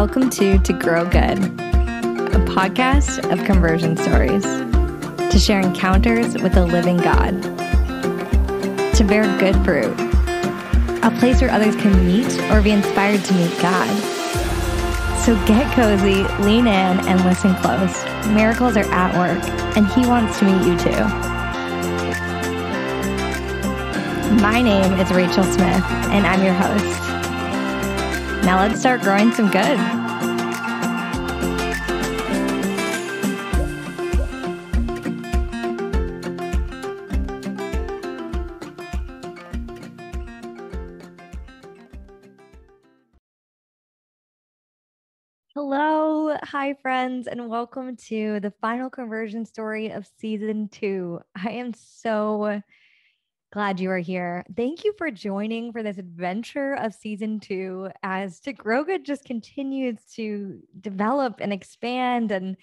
Welcome to To Grow Good, a podcast of conversion stories to share encounters with a living God, to bear good fruit, a place where others can meet or be inspired to meet God. So get cozy, lean in, and listen close. Miracles are at work, and He wants to meet you too. My name is Rachel Smith, and I'm your host. Now let's start growing some good. Hello, hi, friends, and welcome to the final conversion story of season two. I am so Glad you are here. Thank you for joining for this adventure of season two as To just continues to develop and expand. And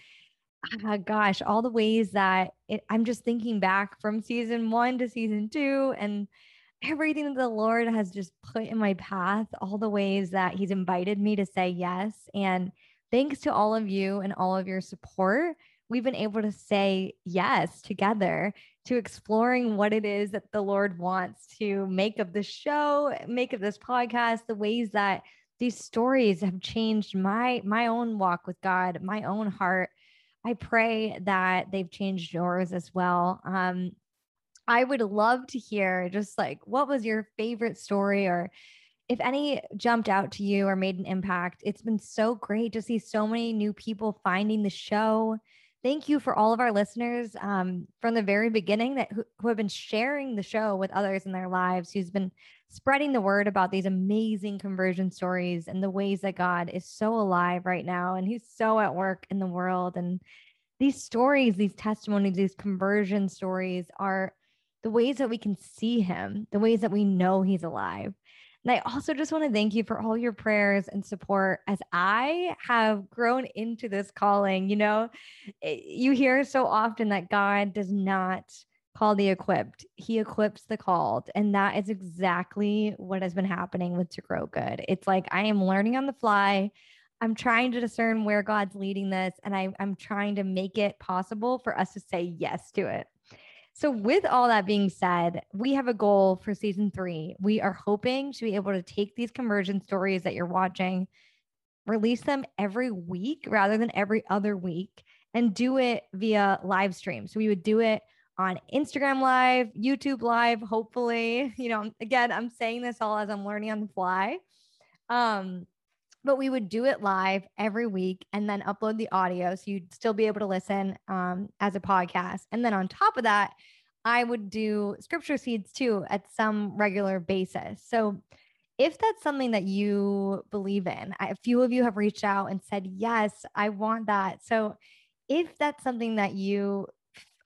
uh, gosh, all the ways that it, I'm just thinking back from season one to season two and everything that the Lord has just put in my path, all the ways that He's invited me to say yes. And thanks to all of you and all of your support we've been able to say yes together to exploring what it is that the Lord wants to make of the show, make of this podcast, the ways that these stories have changed my my own walk with God, my own heart. I pray that they've changed yours as well. Um, I would love to hear just like what was your favorite story or if any jumped out to you or made an impact. It's been so great to see so many new people finding the show thank you for all of our listeners um, from the very beginning that who, who, have been sharing the show with others in their lives who's been spreading the word about these amazing conversion stories and the ways that god is so alive right now and he's so at work in the world. And these stories these testimonies these conversion stories are the ways that we can see him the ways that we know he's alive and I also just want to thank you for all your prayers and support as I have grown into this calling. You know, eh, you hear so often that God does not call the equipped, He equips the called. And that is exactly what has been happening with To Grow Good. It's like I am learning on the fly. I'm trying to discern where God's leading this, and I, I'm trying to make it possible for us to say yes to it. So, with all that being said, we have a goal for season three. We are hoping to be able to take these conversion stories that you're watching, release them every week rather than every other week, and do it via live stream. So, we would do it on Instagram Live, YouTube Live, hopefully. You know, again, I'm saying this all as I'm learning on the fly. Um, but we would do it live every week and then upload the audio so you'd still be able to listen um, as a podcast. And then on top of that i would do scripture seeds too at some regular basis. So if that's something that you believe in a few of you have reached out and said yes i want that. So if that's something that you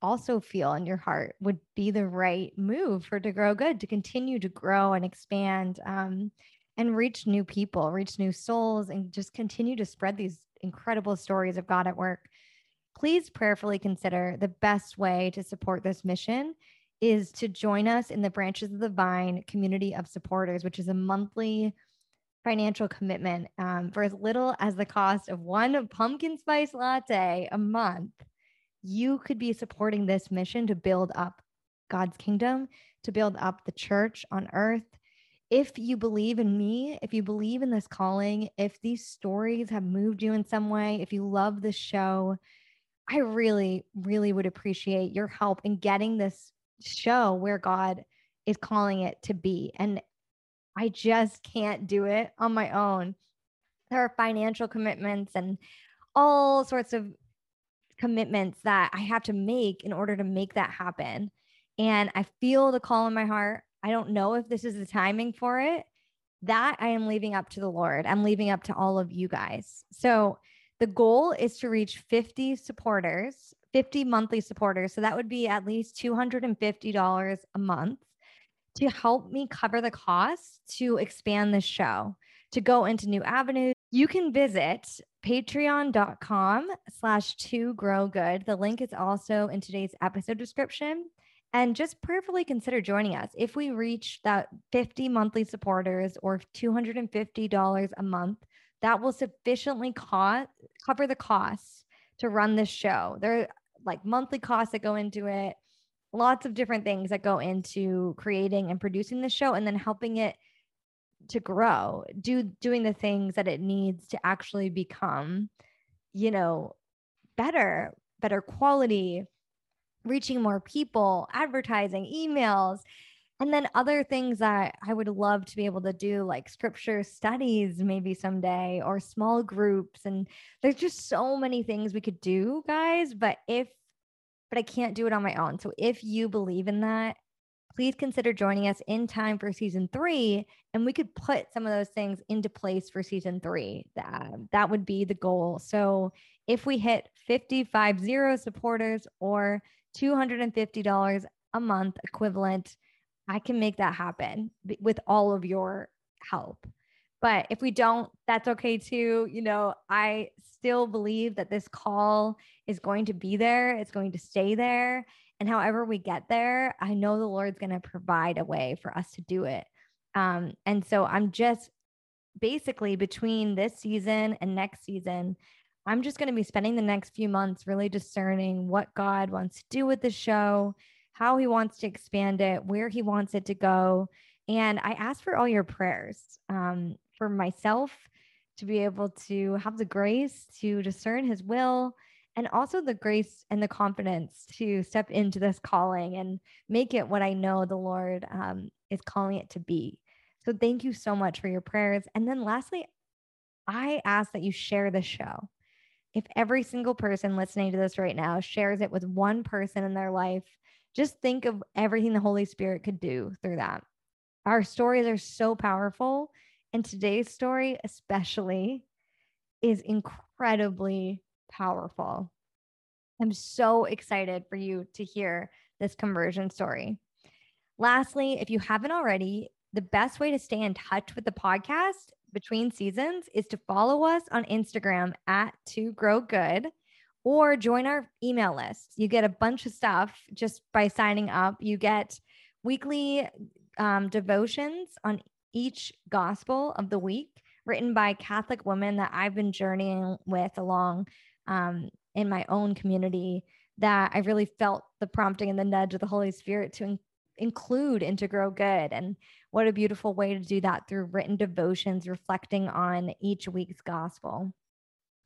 also feel in your heart would be the right move for to grow good to continue to grow and expand um, and reach new people, reach new souls, and just continue to spread these incredible stories of God at work. Please prayerfully consider the best way to support this mission is to join us in the Branches of the Vine community of supporters, which is a monthly financial commitment um, for as little as the cost of one pumpkin spice latte a month. You could be supporting this mission to build up God's kingdom, to build up the church on earth, if you believe in me, if you believe in this calling, if these stories have moved you in some way, if you love this show, I really, really would appreciate your help in getting this show where God is calling it to be. And I just can't do it on my own. There are financial commitments and all sorts of commitments that I have to make in order to make that happen. And I feel the call in my heart. I don't know if this is the timing for it. That I am leaving up to the Lord. I'm leaving up to all of you guys. So the goal is to reach 50 supporters, 50 monthly supporters. So that would be at least $250 a month to help me cover the costs to expand the show, to go into new avenues. You can visit patreon.com slash to grow good. The link is also in today's episode description and just prayerfully consider joining us. If we reach that 50 monthly supporters or $250 a month that will sufficiently co- cover the costs to run this show. There are like monthly costs that go into it, lots of different things that go into creating and producing the show and then helping it to grow, do doing the things that it needs to actually become, you know, better, better quality, reaching more people, advertising, emails, and then other things that I would love to be able to do, like scripture studies, maybe someday, or small groups. And there's just so many things we could do, guys. But if, but I can't do it on my own. So if you believe in that, please consider joining us in time for season three. And we could put some of those things into place for season three. That, that would be the goal. So if we hit 55 zero supporters or $250 a month equivalent, I can make that happen with all of your help. But if we don't, that's okay too. You know, I still believe that this call is going to be there, it's going to stay there. And however we get there, I know the Lord's going to provide a way for us to do it. Um, and so I'm just basically between this season and next season, I'm just going to be spending the next few months really discerning what God wants to do with the show how he wants to expand it, where he wants it to go. And I ask for all your prayers um, for myself to be able to have the grace to discern his will and also the grace and the confidence to step into this calling and make it what I know the Lord um, is calling it to be. So thank you so much for your prayers. And then lastly, I ask that you share the show. If every single person listening to this right now shares it with one person in their life just think of everything the Holy Spirit could do through that. Our stories are so powerful. And today's story, especially, is incredibly powerful. I'm so excited for you to hear this conversion story. Lastly, if you haven't already, the best way to stay in touch with the podcast between seasons is to follow us on Instagram at to grow good or join our email list. You get a bunch of stuff just by signing up. You get weekly um, devotions on each gospel of the week written by Catholic women that I've been journeying with along um, in my own community that I really felt the prompting and the nudge of the Holy Spirit to include and to grow good. And what a beautiful way to do that through written devotions reflecting on each week's gospel.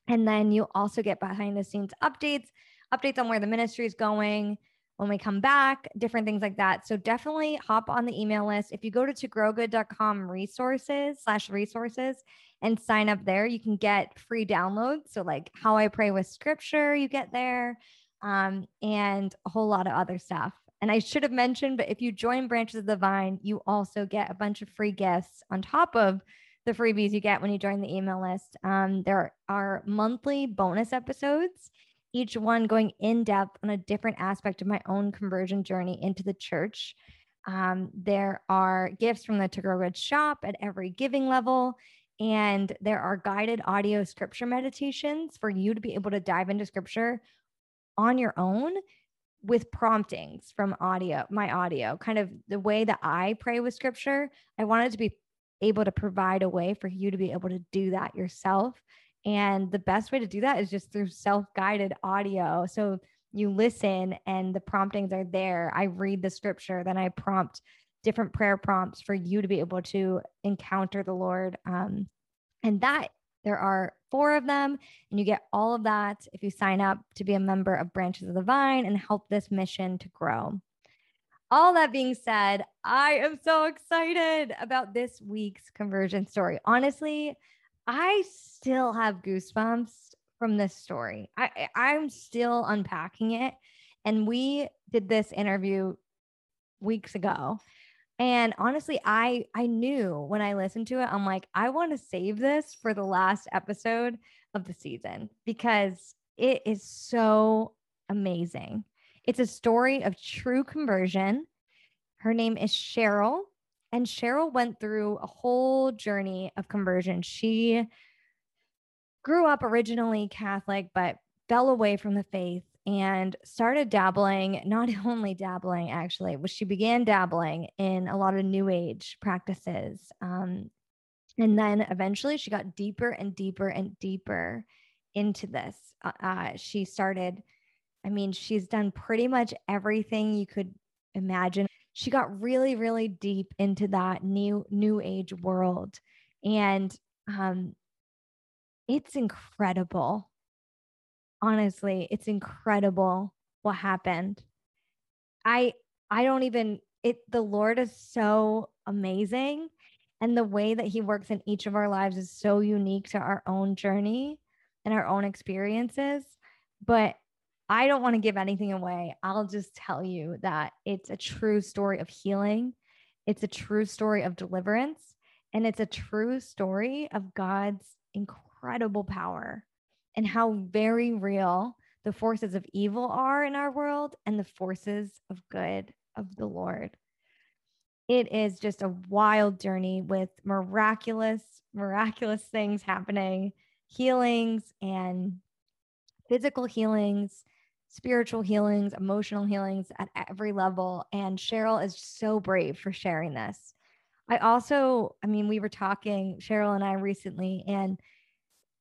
And then you also get behind the scenes updates, updates on where the ministry is going when we come back, different things like that. So definitely hop on the email list. If you go to togrowgood.com resources slash resources and sign up there, you can get free downloads. So like how I pray with scripture, you get there, um, and a whole lot of other stuff. And I should have mentioned, but if you join Branches of the Vine, you also get a bunch of free gifts on top of the freebies you get when you join the email list. Um, there are monthly bonus episodes, each one going in depth on a different aspect of my own conversion journey into the church. Um, there are gifts from the To Grow Good shop at every giving level. And there are guided audio scripture meditations for you to be able to dive into scripture on your own with promptings from audio, my audio, kind of the way that I pray with scripture. I wanted to be able to provide a way for you to be able to do that yourself. And the best way to do that is just through self guided audio. So you listen and the promptings are there. I read the scripture, then I prompt different prayer prompts for you to be able to encounter the Lord. Um, and that there are four of them, and you get all of that if you sign up to be a member of Branches of the Vine and help this mission to grow all that being said, I am so excited about this week's conversion story. Honestly, I still have goosebumps from this story. I I'm still unpacking it. And we did this interview weeks ago. And honestly, I I knew when I listened to it, I'm like, I want to save this for the last episode of the season because it is so amazing. It's a story of true conversion. Her name is Cheryl, and Cheryl went through a whole journey of conversion. She grew up originally Catholic, but fell away from the faith and started dabbling, not only dabbling, actually, but she began dabbling in a lot of new age practices. Um, And then eventually she got deeper and deeper and deeper into this. Uh, uh, she started, I mean, she's done pretty much everything you could imagine. She got really, really deep into that new new age world. And um, it's incredible. Honestly, it's incredible what happened. I I don't even it the Lord is so amazing and the way that he works in each of our lives is so unique to our own journey and our own experiences. But I don't want to give anything away. I'll just tell you that it's a true story of healing. It's a true story of deliverance. And it's a true story of God's incredible power and how very real the forces of evil are in our world and the forces of good of the Lord it is just a wild journey with miraculous, miraculous things happening, healings and physical healings, spiritual healings, emotional healings at every level. And Cheryl is so brave for sharing this. I also, I mean, we were talking, Cheryl and I recently, and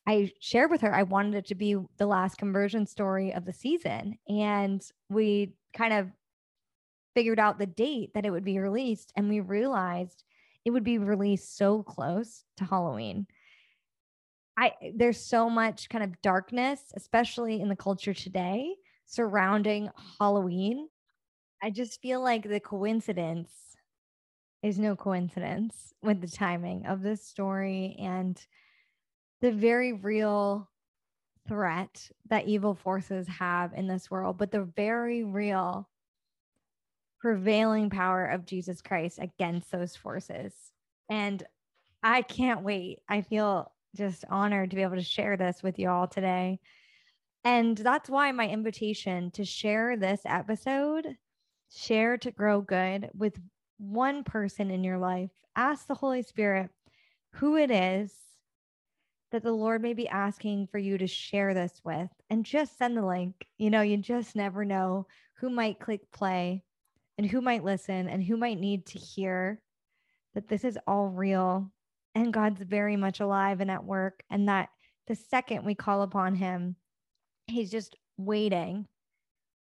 I shared with her I wanted it to be the last conversion story of the season. And we kind of figured out the date that it would be released and we realized it would be released so close to Halloween. I there's so much kind of darkness, especially in the culture today surrounding Halloween. I just feel like the coincidence is no coincidence with the timing of this story and the very real threat that evil forces have in this world, but the very real prevailing power of Jesus Christ against those forces. And I can't wait. I feel just honored to be able to share this with you all today. And that's why my invitation to share this episode, share to grow good with one person in your life. Ask the Holy Spirit who it is that the Lord may be asking for you to share this with and just send the link. You know, you just never know who might click play and who might listen and who might need to hear that this is all real and God's very much alive and at work. And that the second we call upon Him, He's just waiting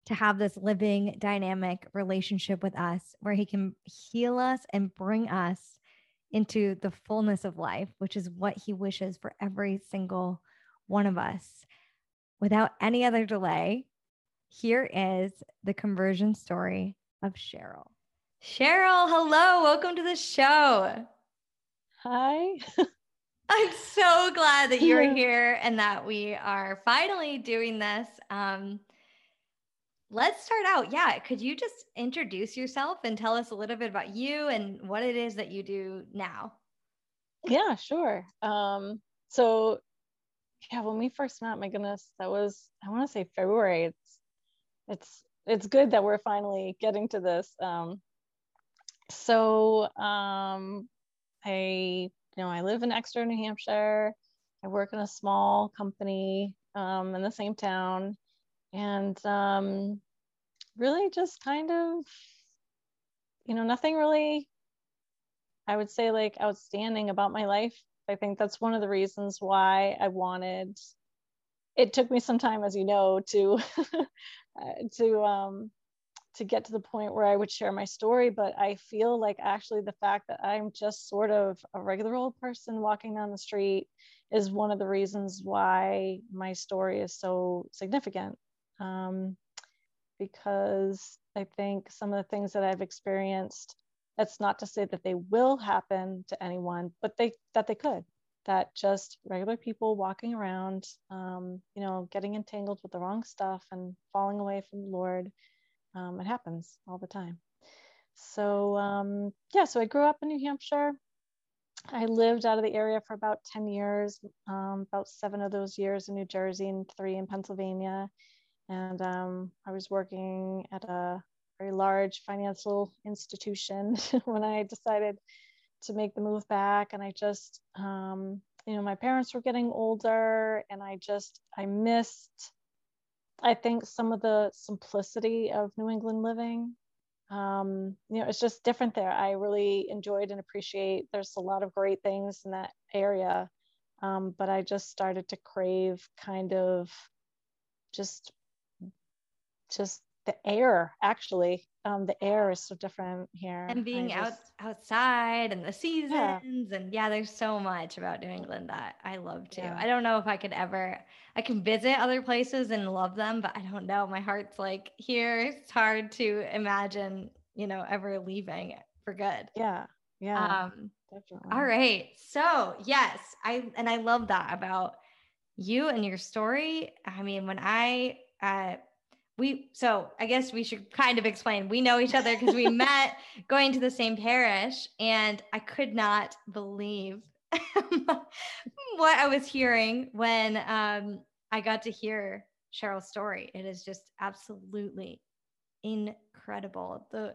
to have this living, dynamic relationship with us where He can heal us and bring us into the fullness of life, which is what He wishes for every single one of us. Without any other delay, here is the conversion story of Cheryl. Cheryl, hello. Welcome to the show. Hi. I'm so glad that you're here and that we are finally doing this. Um, let's start out. Yeah. Could you just introduce yourself and tell us a little bit about you and what it is that you do now? Yeah, sure. Um, so, yeah, when we first met, my goodness, that was, I want to say February. It's, it's it's good that we're finally getting to this. Um, so um, I, you know, I live in Exeter, New Hampshire. I work in a small company um, in the same town, and um, really just kind of, you know, nothing really. I would say like outstanding about my life. I think that's one of the reasons why I wanted it took me some time, as you know, to uh, to um, to get to the point where I would share my story. But I feel like actually the fact that I'm just sort of a regular old person walking down the street is one of the reasons why my story is so significant. Um, because I think some of the things that I've experienced, that's not to say that they will happen to anyone, but they that they could that just regular people walking around, um, you know, getting entangled with the wrong stuff and falling away from the Lord. Um, it happens all the time. So, um, yeah, so I grew up in New Hampshire. I lived out of the area for about 10 years, um, about seven of those years in New Jersey and three in Pennsylvania. And um, I was working at a very large financial institution when I decided to make the move back and i just um, you know my parents were getting older and i just i missed i think some of the simplicity of new england living um, you know, it's just different there. I really enjoyed and appreciate. There's a lot of great things in that area, um, but I just started to crave kind of just just the air actually. Um, the air is so different here. And being out outside and the seasons yeah. and yeah there's so much about new england that i love too. Yeah. i don't know if i could ever i can visit other places and love them but i don't know. My heart's like here. It's hard to imagine you know ever leaving for good. Yeah. Yeah. Um definitely. all right. So yes i and i love that about you and your story. I mean when i uh we so I guess we should kind of explain. We know each other because we met going to the same parish, and I could not believe what I was hearing when um, I got to hear Cheryl's story. It is just absolutely incredible. The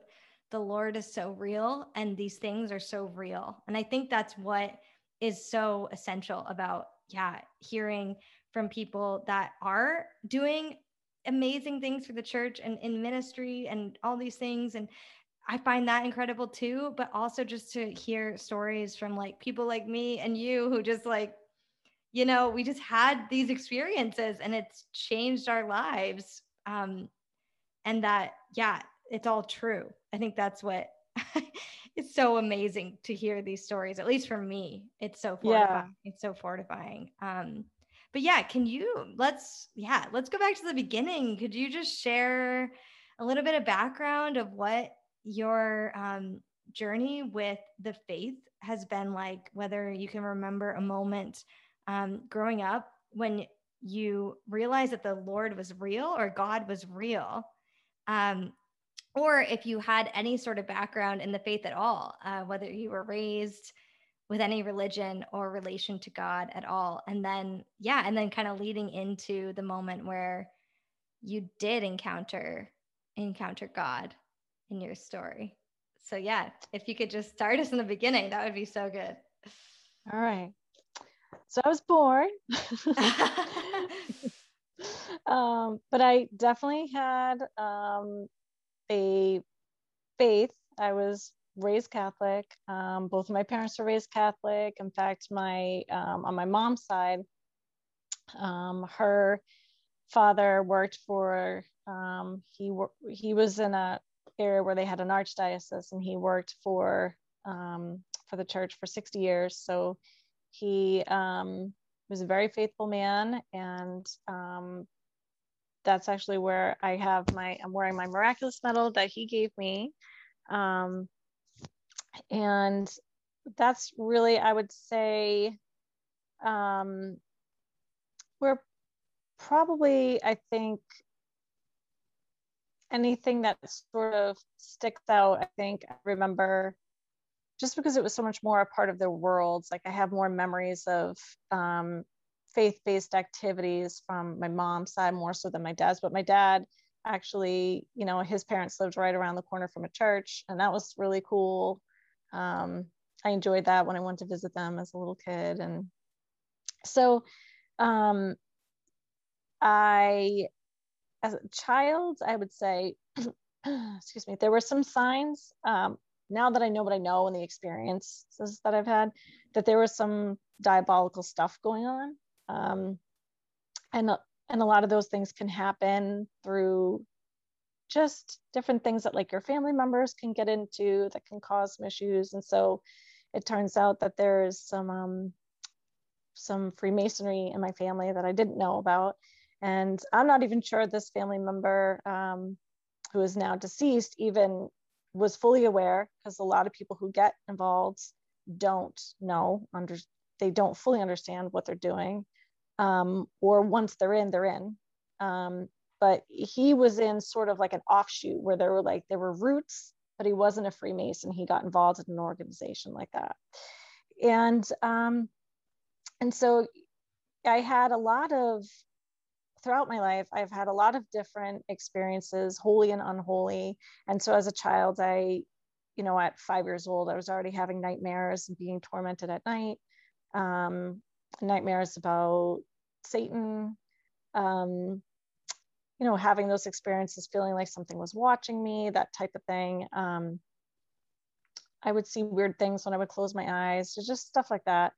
the Lord is so real, and these things are so real, and I think that's what is so essential about yeah hearing from people that are doing amazing things for the church and in ministry and all these things and I find that incredible too, but also just to hear stories from like people like me and you who just like, you know, we just had these experiences and it's changed our lives. Um, and that, yeah, it's all true. I think that's what it's so amazing to hear these stories, at least for me. It's so fortifying. Yeah. It's so fortifying. Um, but yeah, can you let's yeah, let's go back to the beginning. Could you just share a little bit of background of what your um, journey with the faith has been like? Whether you can remember a moment um, growing up when you realized that the Lord was real or God was real, um, or if you had any sort of background in the faith at all, uh, whether you were raised with any religion or relation to God at all. And then, yeah, and then kind of leading into the moment where you did encounter encounter God in your story. So yeah, if you could just start us in the beginning, that would be so good. All right. So I was born. um, but I definitely had um, a faith. I was raised Catholic. Um, both of my parents were raised Catholic. In fact, my um, on my mom's side, um, her father worked for um, he he was in a area where they had an archdiocese, and he worked for um, for the church for 60 years. So he was a very faithful man, and that's actually where I have my I'm wearing my miraculous medal that he gave me. Um, and that's really i would say um, we're probably i think anything that sort of sticks out i think i remember just because it was so much more a part of their worlds like i have more memories of um, faith-based activities from my mom's side more so than my dad's but my dad actually you know his parents lived right around the corner from a church and that was really cool um, I enjoyed that when I went to visit them as a little kid. And so um, I, as a child, I would say, excuse me, there were some signs um, now that I know what I know and the experiences that I've had, that there was some diabolical stuff going on. Um, and, and a lot of those things can happen through just different things that like your family members can get into that can cause some issues. And so it turns out that there is some um, some Freemasonry in my family that I didn't know about. And I'm not even sure this family member um, who is now deceased even was fully aware because a lot of people who get involved don't know under they don't fully understand what they're doing um, or once they're in they're in um, but he was in sort of like an offshoot where there were like there were roots but he wasn't a freemason. He got involved in an organization like that. And um and so i had a lot of throughout my life i've had a lot of different experiences holy and unholy. And so as a child i you know at five years old i was already having nightmares and being tormented at night um, nightmares about satan um, you know, having those experiences, feeling like something was watching me, that type of thing. Um, I would see weird things when I would close my eyes, just stuff like that.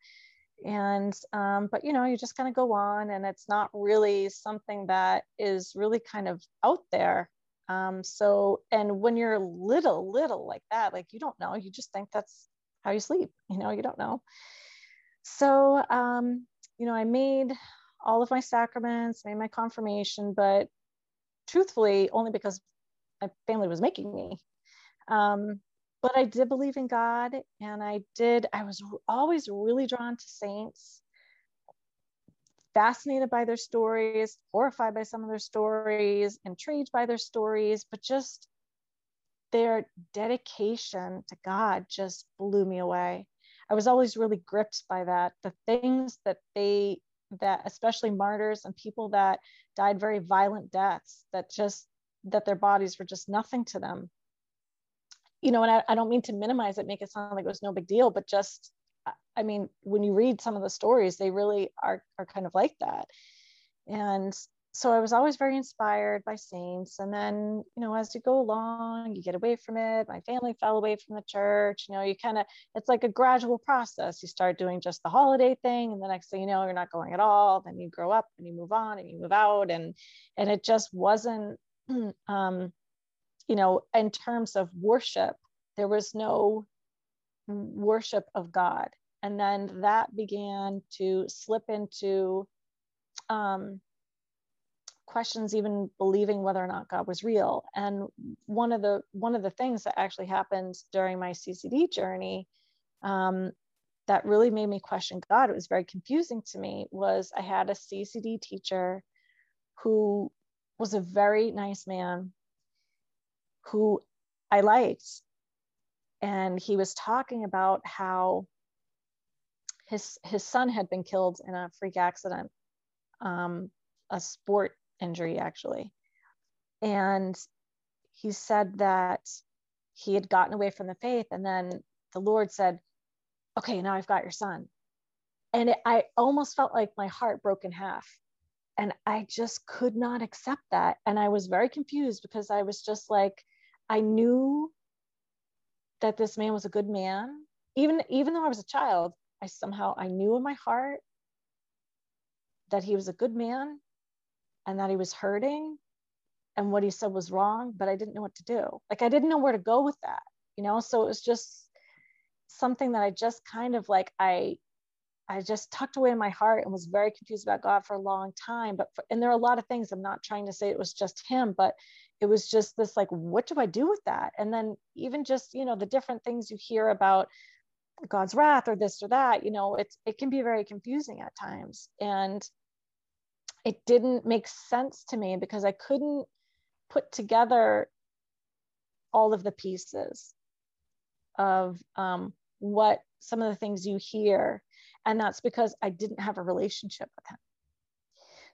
And, um, but you know, you just kind of go on, and it's not really something that is really kind of out there. Um, so, and when you're little, little like that, like you don't know, you just think that's how you sleep, you know, you don't know. So, um, you know, I made all of my sacraments, made my confirmation, but truthfully, only because my family was making me. Um, but I did believe in God, and I did, I was always really drawn to saints, fascinated by their stories, horrified by some of their stories, intrigued by their stories, but just their dedication to God just blew me away. I was always really gripped by that. The things that they, that especially martyrs and people that died very violent deaths, that just, that their bodies were just nothing to them. You know, and I, I don't mean to minimize it, make it sound like it was no big deal, but just, I mean, when you read some of the stories, they really are, are kind of like that. And so I was always very inspired by saints. And then, you know, as you go along, you get away from it. My family fell away from the church. You know, you kind of, it's like a gradual process. You start doing just the holiday thing. And the next thing you know, you're not going at all. Then you grow up and you move on and you move out. And, and it just wasn't, um, you know, in terms of worship, there was no worship of God. And then that began to slip into, um, questions even believing whether or not god was real. And one of the one of the things that actually happened during my ccd journey um, that really made me question god it was very confusing to me was i had a ccd teacher who was a very nice man who i liked. And he was talking about how his his son had been killed in a freak accident um, a sport injury actually. And he said that he had gotten away from the faith. And then the Lord said, Okay, now I've got your son. And it, I almost felt like my heart broke in half. And I just could not accept that. And I was very confused because I was just like, I knew that this man was a good man. Even, even though I was a child, I somehow I knew in my heart that he was a good man and that he was hurting and what he said was wrong, but I didn't know what to do. Like I didn't know where to go with that, you know? So it was just something that I just kind of like I I just tucked away in my heart and was very confused about God for a long time. But for, and there are a lot of things I'm not trying to say it was just him, but it was just this like, what do I do with that? And then even just, you know, the different things you hear about God's wrath or this or that, you know, it's it can be very confusing at times. And it didn't make sense to me because I couldn't put together all of the pieces of um, what some of the things you hear. And that's because I didn't have a relationship with him.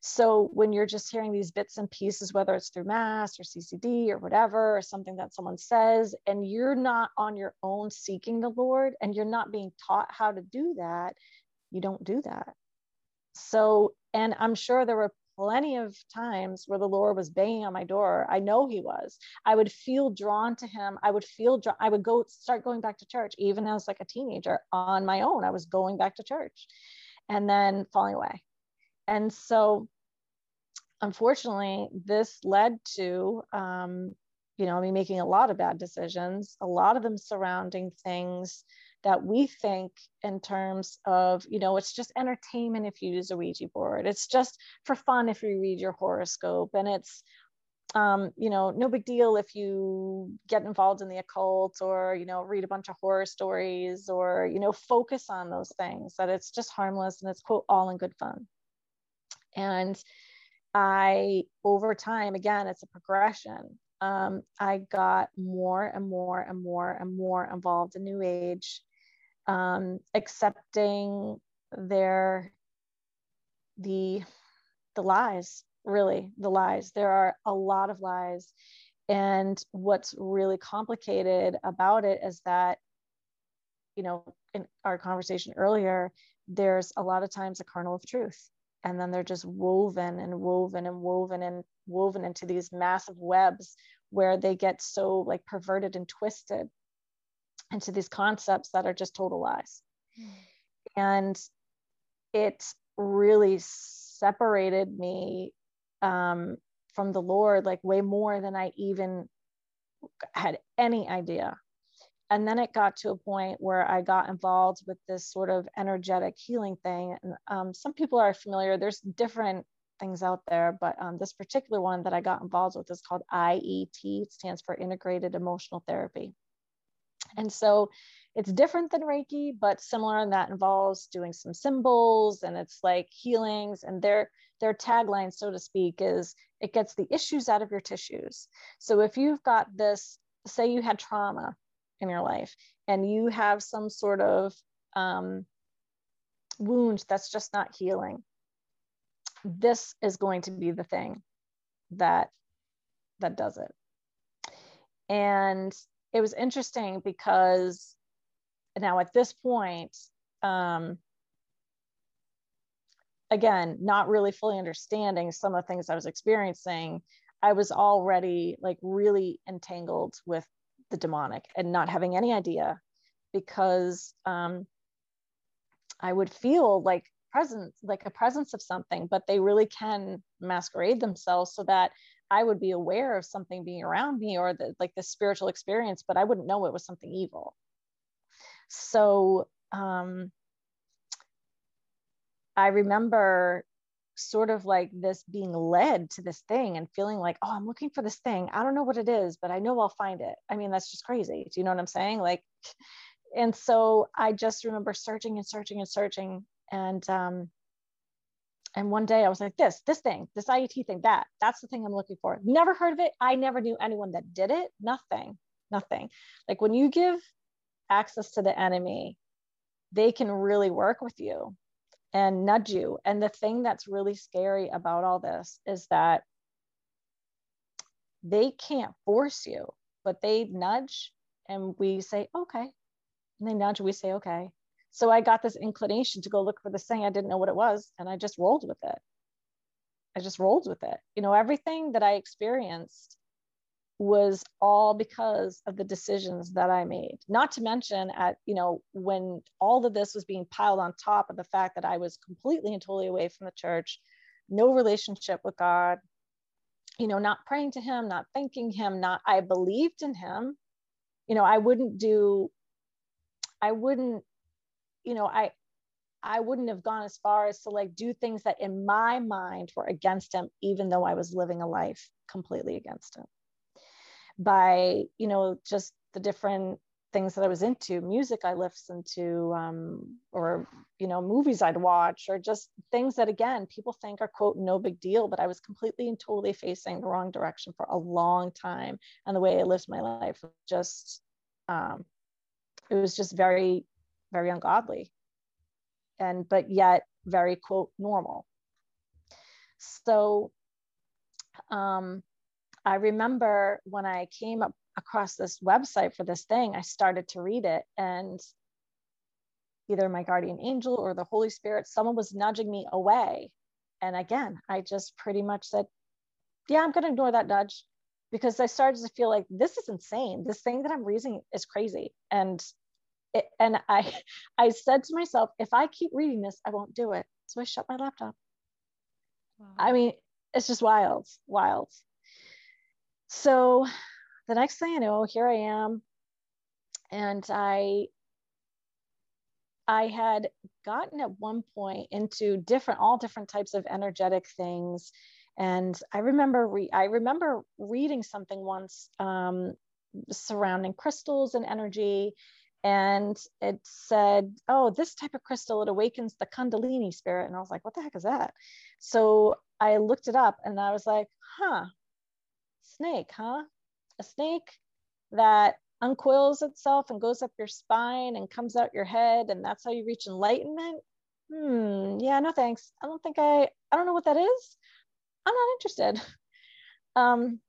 So when you're just hearing these bits and pieces, whether it's through mass or CCD or whatever, or something that someone says, and you're not on your own seeking the Lord and you're not being taught how to do that, you don't do that. So, and I'm sure there were plenty of times where the Lord was banging on my door. I know He was. I would feel drawn to Him. I would feel, drawn, I would go start going back to church, even as like a teenager on my own. I was going back to church and then falling away. And so, unfortunately, this led to, um, you know, me making a lot of bad decisions, a lot of them surrounding things that we think in terms of, you know, it's just entertainment if you use a Ouija board. It's just for fun if you read your horoscope. And it's, um, you know, no big deal if you get involved in the occult or, you know, read a bunch of horror stories or, you know, focus on those things, that it's just harmless and it's, quote, all in good fun. And I, over time, again, it's a progression. Um, I got more and more and more and more involved in New Age um, accepting their the the lies really the lies. There are a lot of lies. And what's really complicated about it is that you know in our conversation earlier there's a lot of times a kernel of truth. And then they're just woven and woven and woven and woven into these massive webs where they get so like perverted and twisted into these concepts that are just total lies mm. and it really separated me um, from the lord like way more than i even had any idea and then it got to a point where I got involved with this sort of energetic healing thing. And um, some people are familiar. There's different things out there, but um, this particular one that I got involved with is called IET. It stands for Integrated Emotional Therapy. And so it's different than Reiki, but similar in that involves doing some symbols and it's like healings. And their their tagline, so to speak, is it gets the issues out of your tissues. So if you've got this, say you had trauma in your life and you have some sort of um, wound that's just not healing this is going to be the thing that that does it and it was interesting because now at this point um, again not really fully understanding some of the things i was experiencing i was already like really entangled with the demonic and not having any idea because um, I would feel like presence, like a presence of something, but they really can masquerade themselves so that I would be aware of something being around me or the, like the spiritual experience, but I wouldn't know it was something evil. So um, I remember sort of like this being led to this thing and feeling like, oh, I'm looking for this thing. I don't know what it is, but I know I'll find it. I mean, that's just crazy. Do you know what I'm saying? Like, and so I just remember searching and searching and searching. And um, and one day I was like, this, this thing, this IET thing, that, that's the thing I'm looking for. Never heard of it. I never knew anyone that did it. Nothing, nothing. Like when you give access to the enemy, they can really work with you and nudge you. And the thing that's really scary about all this is that they can't force you, but they nudge and we say, okay. And they nudge, we say, okay. So I got this inclination to go look for this thing. I didn't know what it was. And I just rolled with it. I just rolled with it. You know, everything that I experienced was all because of the decisions that I made. Not to mention at, you know, when all of this was being piled on top of the fact that I was completely and totally away from the church, no relationship with God, you know, not praying to him, not thanking him, not I believed in him. You know, I wouldn't do I wouldn't you know, I I wouldn't have gone as far as to like do things that in my mind were against him even though I was living a life completely against him. By you know just the different things that I was into, music I listened to, um, or you know movies I'd watch, or just things that again people think are quote no big deal, but I was completely and totally facing the wrong direction for a long time, and the way I lived my life was just um, it was just very very ungodly, and but yet very quote normal. So um, I remember when I came up across this website for this thing, I started to read it and either my guardian angel or the Holy Spirit, someone was nudging me away. And again, I just pretty much said, yeah, I'm going to ignore that nudge because I started to feel like this is insane. This thing that I'm reading is crazy. And it, and I, I said to myself, if I keep reading this, I won't do it. So I shut my laptop. Wow. I mean, it's just wild, wild. So the next thing I know, here I am. And I I had gotten at one point into different, all different types of energetic things. And I remember, re- I remember reading something once um, surrounding crystals and energy. And it said, oh, this type of crystal, it awakens the Kundalini spirit. And I was like, what the heck is that? So I looked it up and I was like, huh, snake, huh? A snake that uncoils itself and goes up your spine and comes out your head, and that's how you reach enlightenment. Hmm, yeah, no thanks. I don't think I, I don't know what that is. I'm not interested. Um,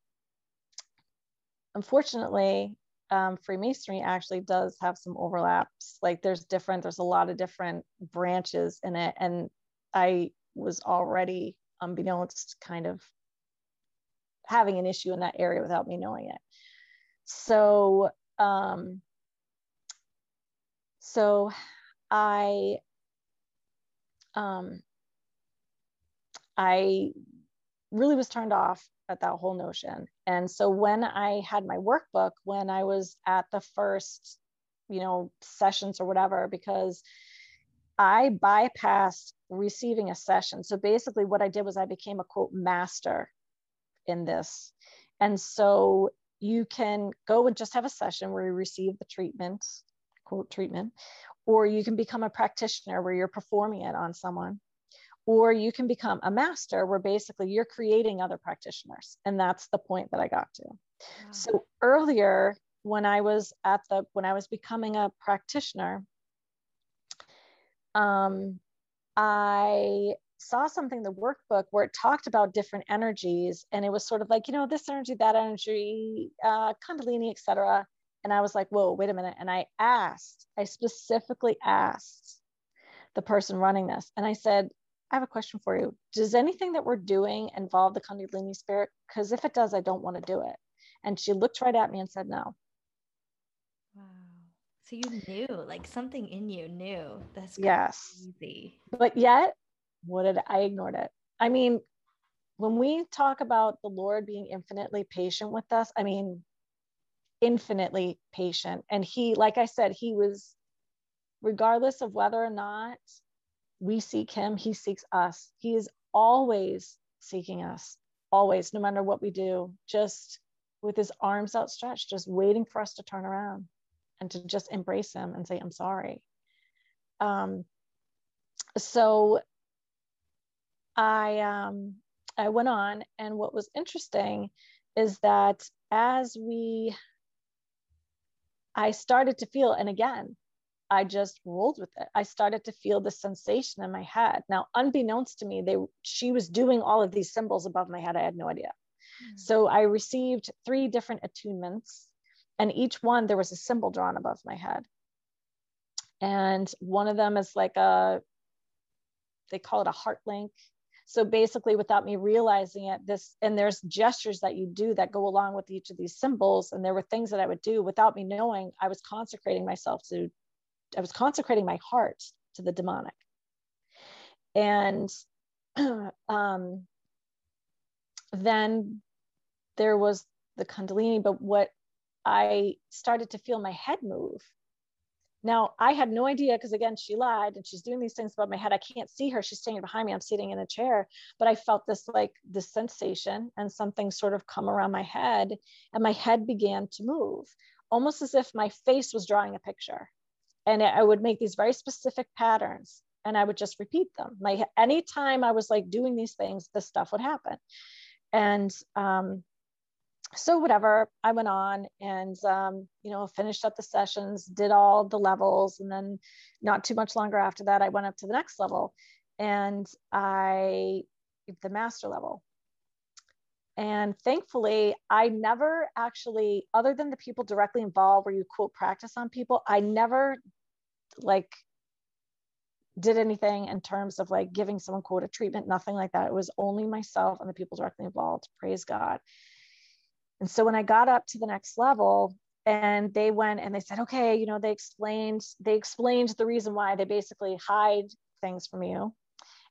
unfortunately, um, Freemasonry actually does have some overlaps. Like there's different, there's a lot of different branches in it. And I was already unbeknownst kind of having an issue in that area without me knowing it. So, um, so I, um, I really was turned off at that whole notion. And so when I had my workbook, when I was at the first, you know, sessions or whatever, because I bypassed receiving a session. So basically, what I did was I became a quote master in this. And so you can go and just have a session where you receive the treatment, quote treatment, or you can become a practitioner where you're performing it on someone or you can become a master where basically you're creating other practitioners and that's the point that i got to. Wow. so earlier when i was at the when i was becoming a practitioner um, i saw something in the workbook where it talked about different energies and it was sort of like you know this energy that energy uh, kundalini etc and i was like whoa wait a minute. And i asked i specifically asked the person running this and i said I have a question for you. Does anything that we're doing involve the Kundalini spirit? Because if it does, I don't want to do it. And she looked right at me and said, no. Wow. So you knew, like something in you knew. That's yes. But yet, what did I ignored it? I mean, when we talk about the Lord being infinitely patient with us, I mean, infinitely patient. And he, like I said, he was, regardless of whether or not we seek him, he seeks us. He is always seeking us, always, no matter what we do, just with his arms outstretched, just waiting for us to turn around and to just embrace him and say, I'm sorry. Um, so I um, I went on, and what was interesting is that as we I started to feel, and again, I just rolled with it. I started to feel the sensation in my head. Now, unbeknownst to me, they she was doing all of these symbols above my head. I had no idea. Mm. So I received three different attunements, and each one there was a symbol drawn above my head. And one of them is like a they call it a heart link. So basically, without me realizing it, this and there's gestures that you do that go along with each of these symbols. And there were things that I would do without me knowing I was consecrating myself to I was consecrating my heart to the demonic. And um, then there was the Kundalini, but what I started to feel my head move. Now, I had no idea because, again, she lied and she's doing these things above my head. I can't see her. She's standing behind me. I'm sitting in a chair, but I felt this like this sensation and something sort of come around my head, and my head began to move, almost as if my face was drawing a picture and I would make these very specific patterns and I would just repeat them. Like anytime I was like doing these things, this stuff would happen. And um, so whatever, I went on and um, you know finished up the sessions, did all the levels, and then not too much longer after that, I went up to the next level, and I the master level. And thankfully, I never actually, other than the people directly involved where you quote practice on people, I never like did anything in terms of like giving someone quote a treatment, nothing like that. It was only myself and the people directly involved. Praise God. And so when I got up to the next level, and they went and they said, okay, you know, they explained, they explained the reason why they basically hide things from you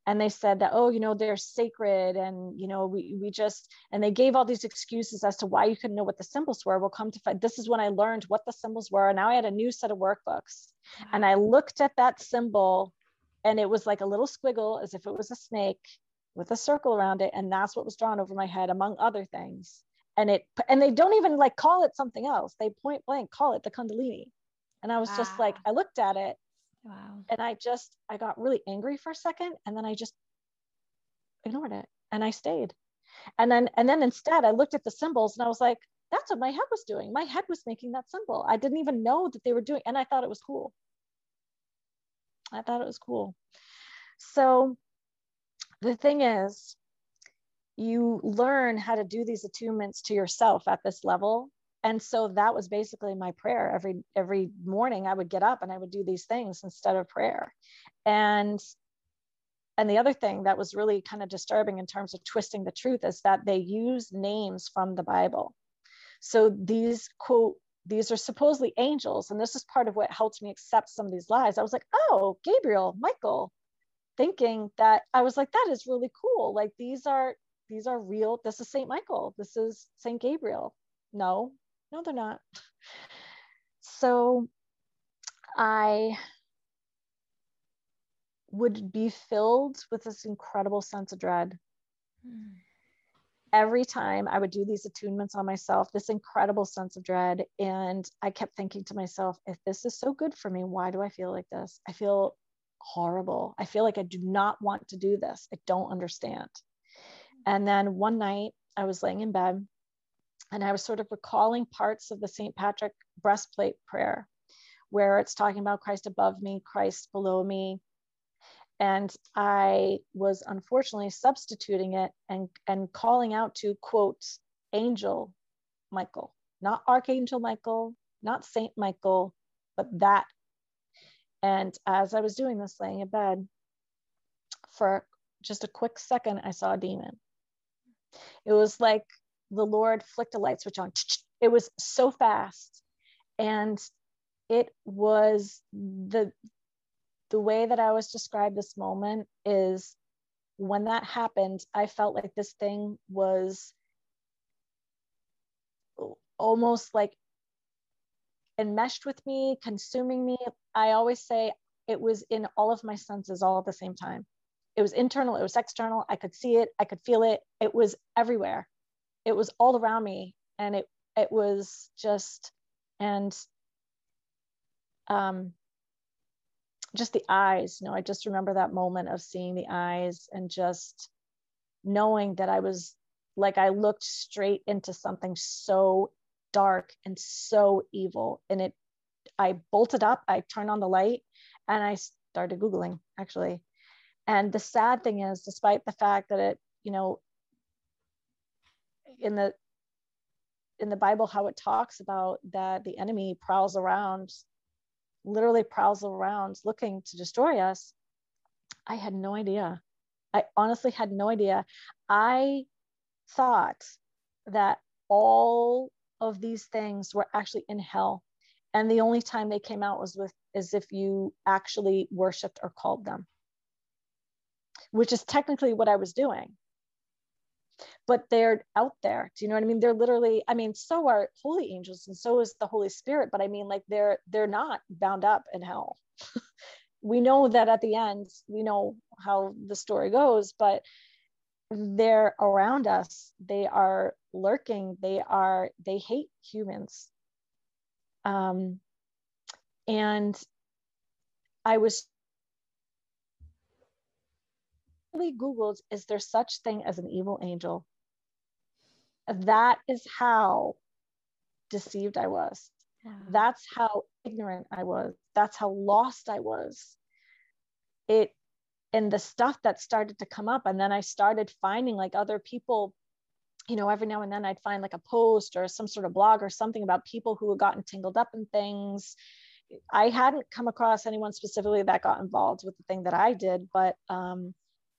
and they said that oh you know they're sacred and you know we, we just and they gave all these excuses as to why you couldn't know what the symbols were. We'll come to find this is when i learned what the symbols were and now i had a new set of workbooks. And i looked at that symbol and it was like a little squiggle as if it was a snake with a circle around it and that's what was drawn over my head among other things. And it and they don't even like call it something else. They point blank call it the kundalini. And i was wow. just like ah. i looked at it Wow. And I just, I got really angry for a second and then I just ignored it and I stayed. And then, and then instead I looked at the symbols and I was like, that's what my head was doing. My head was making that symbol. I didn't even know that they were doing, and I thought it was cool. I thought it was cool. So the thing is, you learn how to do these attunements to yourself at this level and so that was basically my prayer every every morning i would get up and i would do these things instead of prayer and and the other thing that was really kind of disturbing in terms of twisting the truth is that they use names from the Bible. So these quote, these are supposedly angels. And this is part of what helped me accept some of these lies. I was like, oh, Gabriel, Michael, thinking that I was like, that is really cool. Like these are these are real. This is Saint Michael. This is Saint Gabriel. No, no, they're not. So I would be filled with this incredible sense of dread. Mm. Every time I would do these attunements on myself, this incredible sense of dread. And I kept thinking to myself, if this is so good for me, why do I feel like this? I feel horrible. I feel like I do not want to do this. I don't understand. And then one night I was laying in bed and I was sort of recalling parts of the St. Patrick breastplate prayer where it's talking about Christ above me, Christ below me. And I was unfortunately substituting it and, and calling out to quote, angel Michael, not Archangel Michael, not Saint Michael, but that and as I was doing this, laying in bed, for just a quick second, I saw a demon. It was like the Lord flicked a light switch on. It was so fast. And it was the the way that I was described this moment is when that happened, I felt like this thing was almost like enmeshed with me, consuming me. I always say it was in all of my senses all at the same time. It was internal, it was external. I could see it, I could feel it. It was everywhere. It was all around me. And it it was just and um just the eyes, you know, I just remember that moment of seeing the eyes and just knowing that I was like I looked straight into something so dark and so evil. And it, I bolted up, I turned on the light, and I started Googling actually. And the sad thing is, despite the fact that it, you know, in the in the Bible, how it talks about that the enemy prowls around, literally prowls around looking to destroy us. I had no idea. I honestly had no idea. I thought that all of these things were actually in hell. And the only time they came out was with as if you actually worshiped or called them, which is technically what I was doing. But they're out there. Do you know what I mean? They're literally, I mean, so are holy angels and so is the Holy Spirit, but I mean, like they're they're not bound up in hell. we know that at the end, we know how the story goes, but they're around us they are lurking they are they hate humans um and i was really googled is there such thing as an evil angel? That is how deceived i was. Yeah. that's how ignorant i was. That's how lost i was. It and the stuff that started to come up and then i started finding like other people you know every now and then i'd find like a post or some sort of blog or something about people who had gotten tangled up in things. I hadn't come across anyone specifically that got involved with the thing that i did but um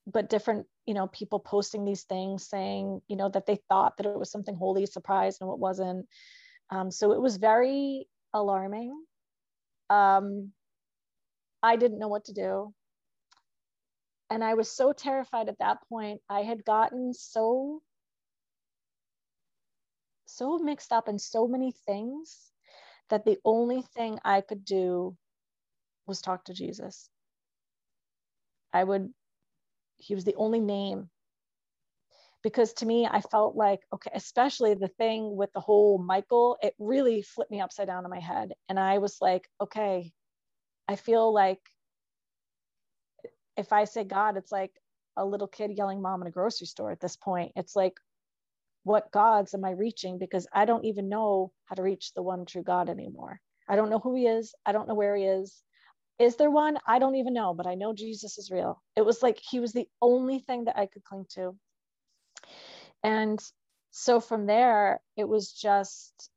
but different you know people posting these things saying you know that they thought that it was something holy surprise and it wasn't um, so it was very alarming um, i didn't know what to do and I was so terrified at that point. I had gotten so so mixed up in so many things that the only thing I could do was talk to Jesus. I would he was the only name because to me I felt like okay especially the thing with the whole Michael it really flipped me upside down in my head and I was like okay I feel like if I say God, it's like a little kid yelling mom in a grocery store at this point. It's like, what gods am I reaching? Because I don't even know how to reach the one true God anymore. I don't know who he is. I don't know where he is. Is there one? I don't even know, but I know Jesus is real. It was like he was the only thing that I could cling to. And so from there, it was just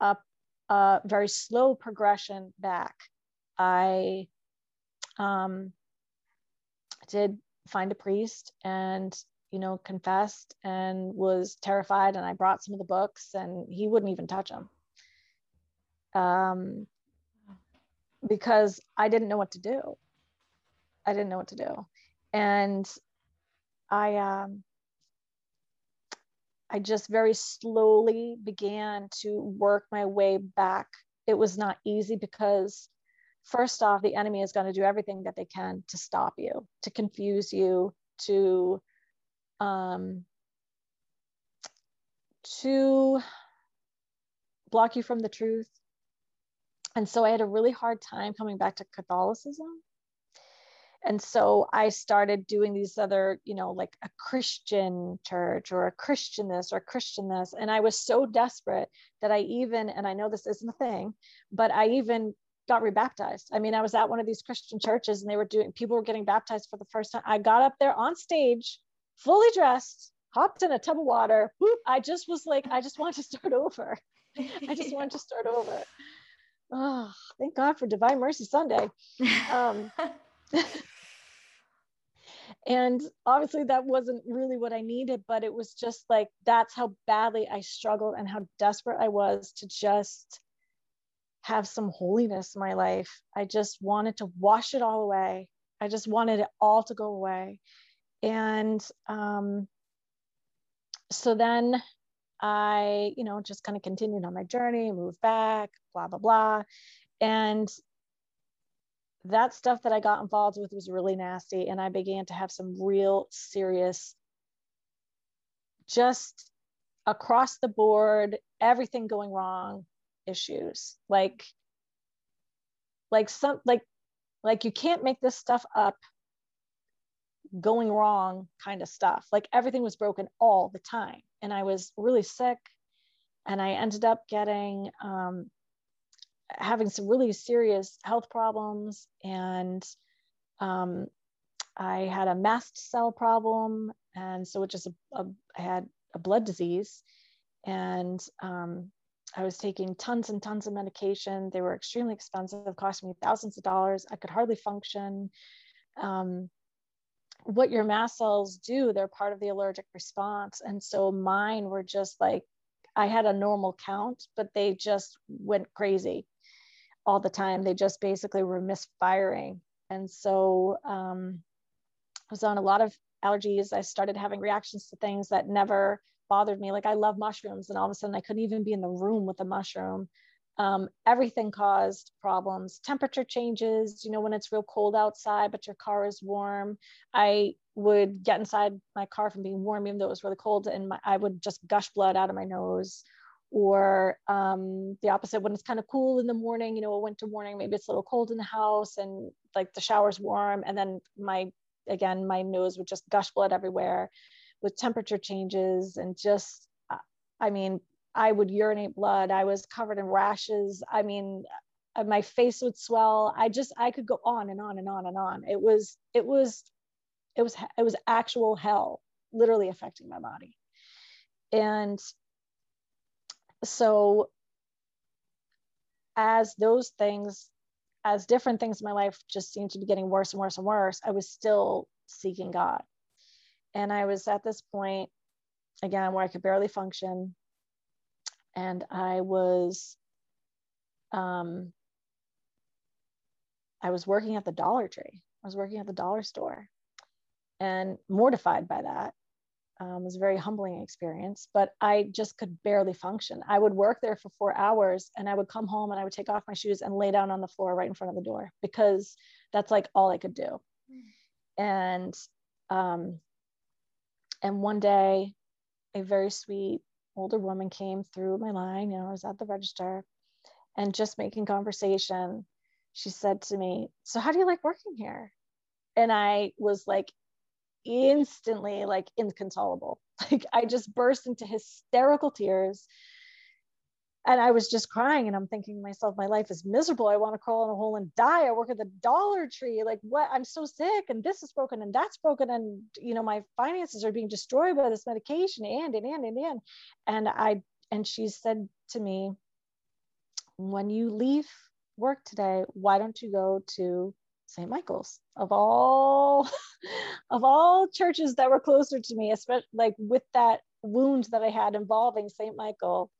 a, a very slow progression back. I um, did find a priest and you know confessed and was terrified and i brought some of the books and he wouldn't even touch them um, because i didn't know what to do. I didn't know what to do. And i um, i just very slowly began to work my way back. It was not easy because first off the enemy is going to do everything that they can to stop you to confuse you to um, to block you from the truth. And so I had a really hard time coming back to Catholicism. And so I started doing these other, you know, like a Christian church or a Christian this or a Christian this. And I was so desperate that I even, and I know this isn't a thing, but I even got rebaptized. I mean, I was at one of these Christian churches and they were doing, people were getting baptized for the first time. I got up there on stage fully dressed, hopped in a tub of water. Whoop, I just was like, I just want to start over. I just want to start over. Oh, thank God for Divine Mercy Sunday. Um, and obviously, that wasn't really what I needed, but it was just like that's how badly I struggled and how desperate I was to just have some holiness in my life. I just wanted to wash it all away. I just wanted it all to go away. And um, so then I, you know, just kind of continued on my journey, moved back, blah, blah, blah. And that stuff that I got involved with was really nasty. And I began to have some real serious, just across the board, everything going wrong issues. Like, like some, like, like you can't make this stuff up going wrong kind of stuff. Like everything was broken all the time. And I was really sick. And I ended up getting, um, having some really serious health problems. And um, I had a mast cell problem. And so, which is a, a I had a blood disease. And um, I was taking tons and tons of medication. They were extremely expensive, cost me thousands of dollars. I could hardly function. Um, what your mast cells do, they're part of the allergic response. And so mine were just like, I had a normal count, but they just went crazy all the time. They just basically were misfiring. And so um, I was on a lot of allergies. I started having reactions to things that never bothered me. Like I love mushrooms, and all of a sudden I couldn't even be in the room with a mushroom um, everything caused problems temperature changes you know when it's real cold outside but your car is warm. I would get inside my car from being warm even though it was really cold and my, i would just gush blood out of my nose. Or um, the opposite when it's kind of cool in the morning you know a winter morning maybe it's a little cold in the house and like the shower's warm and then my again my nose would just gush blood everywhere with temperature changes and just i mean I would urinate blood. I was covered in rashes. I mean, uh, my face would swell. I just, I could go on and on and on and on. It was, it was, it was, it was actual hell, literally affecting my body. And so, as those things, as different things in my life just seemed to be getting worse and worse and worse, I was still seeking God. And I was at this point, again, where I could barely function and I was um, I was working at the Dollar Tree. I was working at the dollar store and mortified by that. Um, it was a very humbling experience, but I just could barely function. I would work there for four hours and I would come home and I would take off my shoes and lay down on the floor right in front of the door because that's like all I could do. And um, and one day, a very sweet older woman came through my line, you know, I was at the register and just making conversation. She said to me, So, how do you like working here? And I was like, instantly like inconsolable. Like, I just burst into hysterical tears and I was just crying and I'm thinking to myself, my life is miserable. I want to crawl in a hole and die. I work at the Dollar Tree. Like what? I'm so sick and this is broken and that's broken. And, you know, my finances are being destroyed by this medication and, and, and, and, and. And I, and she said to me, when you leave work today, why don't you go to St. Michael's of all of all churches that were closer to me, especially like with that wound that I had involving St. Michael.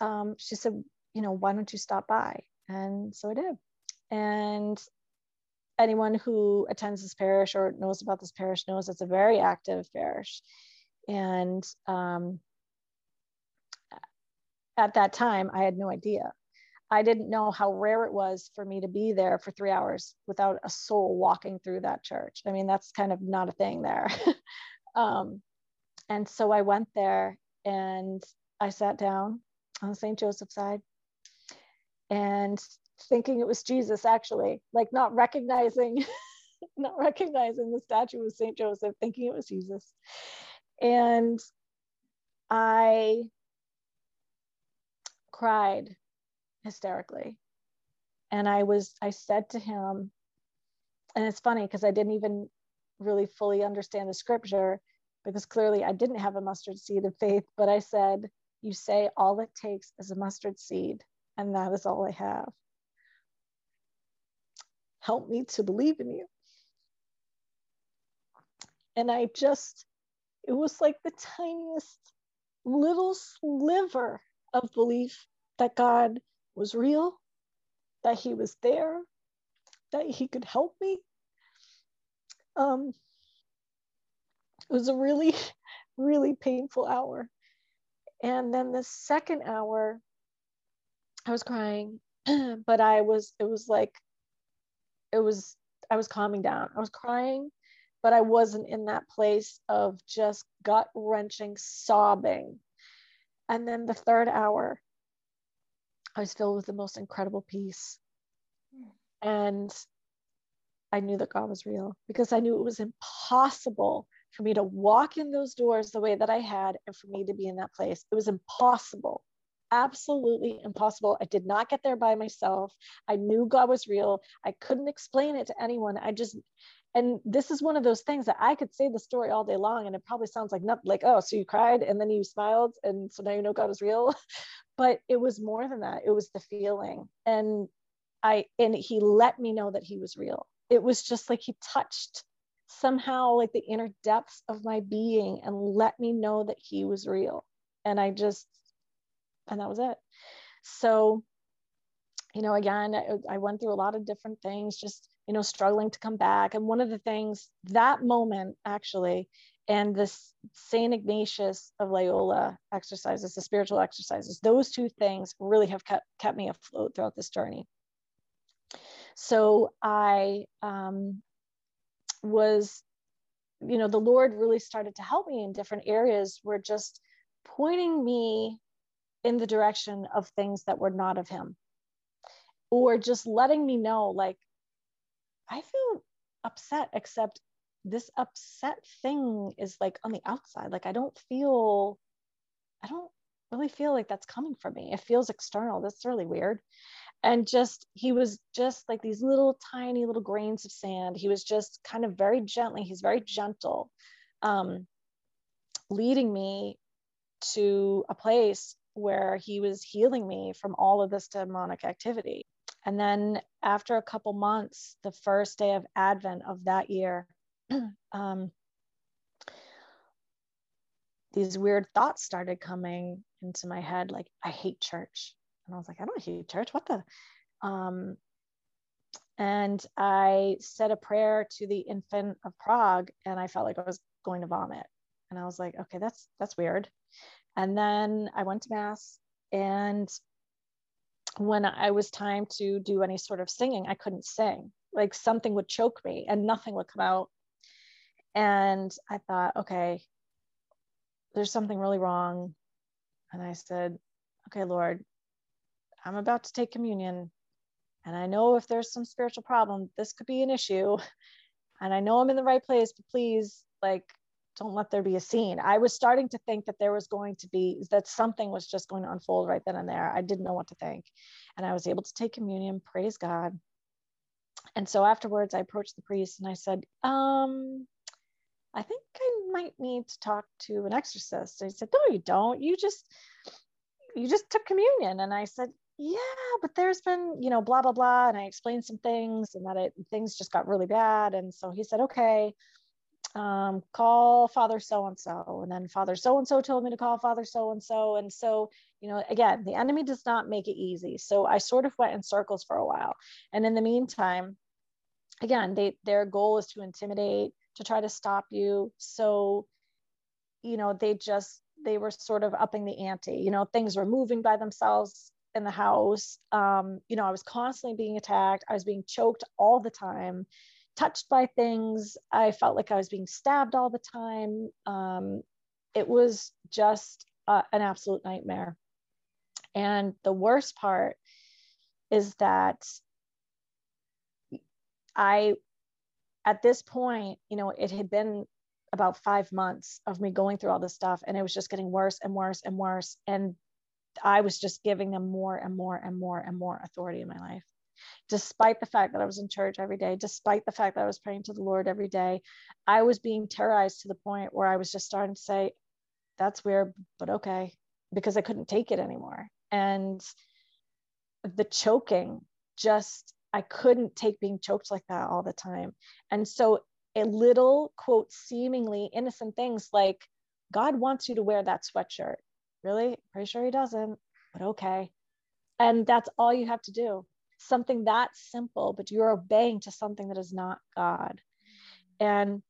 Um, she said, you know, why don't you stop by? And so I did. And anyone who attends this parish or knows about this parish knows it's a very active parish. And um, at that time, I had no idea. I didn't know how rare it was for me to be there for three hours without a soul walking through that church. I mean, that's kind of not a thing there. um, and so I went there and I sat down on St. Joseph side and thinking it was Jesus, actually, like not recognizing, not recognizing the statue of St. Joseph, thinking it was Jesus. And I cried hysterically. And I was, I said to him, and it's funny because I didn't even really fully understand the scripture because clearly I didn't have a mustard seed of faith, but I said, You say all it takes is a mustard seed, and that is all I have. Help me to believe in you. And I just, it was like the tiniest little sliver of belief that God was real, that he was there, that he could help me. Um, it was a really, really painful hour. And then the second hour, I was crying, but I was, it was like, it was, I was calming down. I was crying, but I wasn't in that place of just gut wrenching sobbing. And then the third hour, I was filled with the most incredible peace. Hmm. And I knew that God was real because I knew it was impossible for me to walk in those doors the way that I had and for me to be in that place. It was impossible, absolutely impossible. I did not get there by myself. I knew God was real. I couldn't explain it to anyone. I just, and this is one of those things that I could say the story all day long and it probably sounds like nothing like, oh, so you cried and then you smiled and so now you know God is real. but it was more than that it was the feeling and i and he let me know that he was real it was just like he touched somehow like the inner depths of my being and let me know that he was real and i just and that was it so you know again I, I went through a lot of different things just you know struggling to come back and one of the things that moment actually and the St. Ignatius of Loyola exercises, the spiritual exercises, those two things really have kept, kept me afloat throughout this journey. So I um, was, you know, the Lord really started to help me in different areas were just pointing me in the direction of things that were not of Him, or just letting me know, like, I feel upset, except this upset thing is like on the outside. Like I don't feel, I don't really feel like that's coming from me. It feels external. That's really weird. And just, he was just like these little tiny little grains of sand. He was just kind of very gently, he's very gentle, um, leading me to a place where he was healing me from all of this demonic activity. And then after a couple months, the first day of Advent of that year, um, these weird thoughts started coming into my head like i hate church and i was like i don't hate church. What the? Um, and i said a prayer to the infant of prague and i felt like i was going to vomit. And i was like okay that's that's weird. And then i went to mass and when i was time to do any sort of singing i couldn't sing. Like something would choke me and nothing would come out. And I thought, okay, there's something really wrong. And I said, okay, Lord, I'm about to take communion. And I know if there's some spiritual problem, this could be an issue. And I know I'm in the right place, but please, like, don't let there be a scene. I was starting to think that there was going to be, that something was just going to unfold right then and there. I didn't know what to think. And I was able to take communion, praise God. And so afterwards, I approached the priest and I said, um, I think I might need to talk to an exorcist. And he said, No, you don't. You just you just took communion. And I said, yeah, but there's been, you know, blah, blah, blah. And I explained some things and that it, things just got really bad. And so he said, okay, um, call Father so and so. And then Father so and so told me to call Father so and so. And so, you know, again, the enemy does not make it easy. So I sort of went in circles for a while. And in the meantime, again, they their goal is to intimidate, to try to stop you. So, you know, they just they were sort of upping the ante. You know, things were moving by themselves in the house. Um, you know, I was constantly being attacked. I was being choked all the time, touched by things. I felt like I was being stabbed all the time. Um, it was just uh, an absolute nightmare. And the worst part is that I, at this point, you know, it had been about five months of me going through all this stuff and it was just getting worse and worse and worse. And I was just giving them more and more and more and more authority in my life. Despite the fact that I was in church every day, despite the fact that I was praying to the Lord every day, I was being terrorized to the point where I was just starting to say, that's weird, but okay, because I couldn't take it anymore. And the choking just, I couldn't take being choked like that all the time. And so, a little quote, seemingly innocent things like, God wants you to wear that sweatshirt really? Pretty sure he doesn't, but okay. And that's all you have to do. Something that simple, but you're obeying to something that is not God. And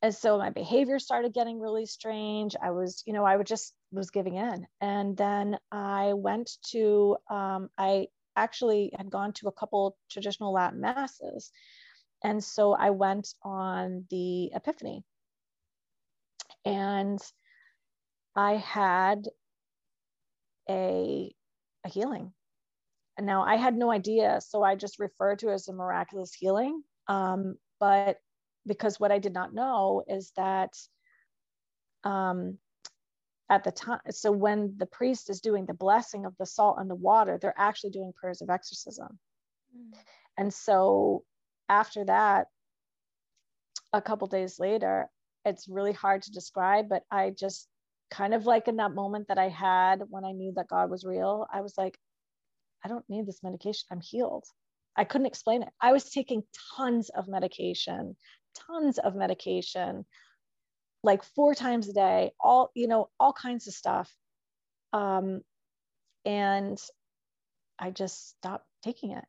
and so my behavior started getting really strange. I was, you know, I would just was giving in. And then I went to, um, I actually had gone to a couple traditional Latin masses. And so I went on the Epiphany. And I had a, a healing. And now I had no idea. So I just referred to it as a miraculous healing. Um, but because what I did not know is that um, at the time, so when the priest is doing the blessing of the salt and the water, they're actually doing prayers of exorcism. Mm. And so after that, a couple days later, it's really hard to describe, but I just kind of like in that moment that I had when I knew that God was real, I was like, I don't need this medication. I'm healed. I couldn't explain it. I was taking tons of medication, tons of medication, like four times a day, all, you know, all kinds of stuff. Um, and I just stopped taking it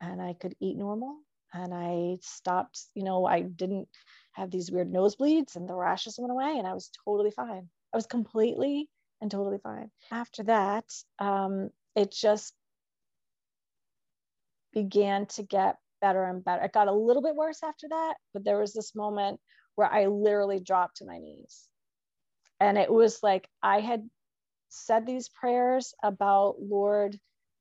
and I could eat normal and I stopped, you know, I didn't have these weird nosebleeds and the rashes went away and I was totally fine. I was completely and totally fine. After that, um, it just began to get better and better. It got a little bit worse after that, but there was this moment where I literally dropped to my knees. And it was like I had said these prayers about, Lord,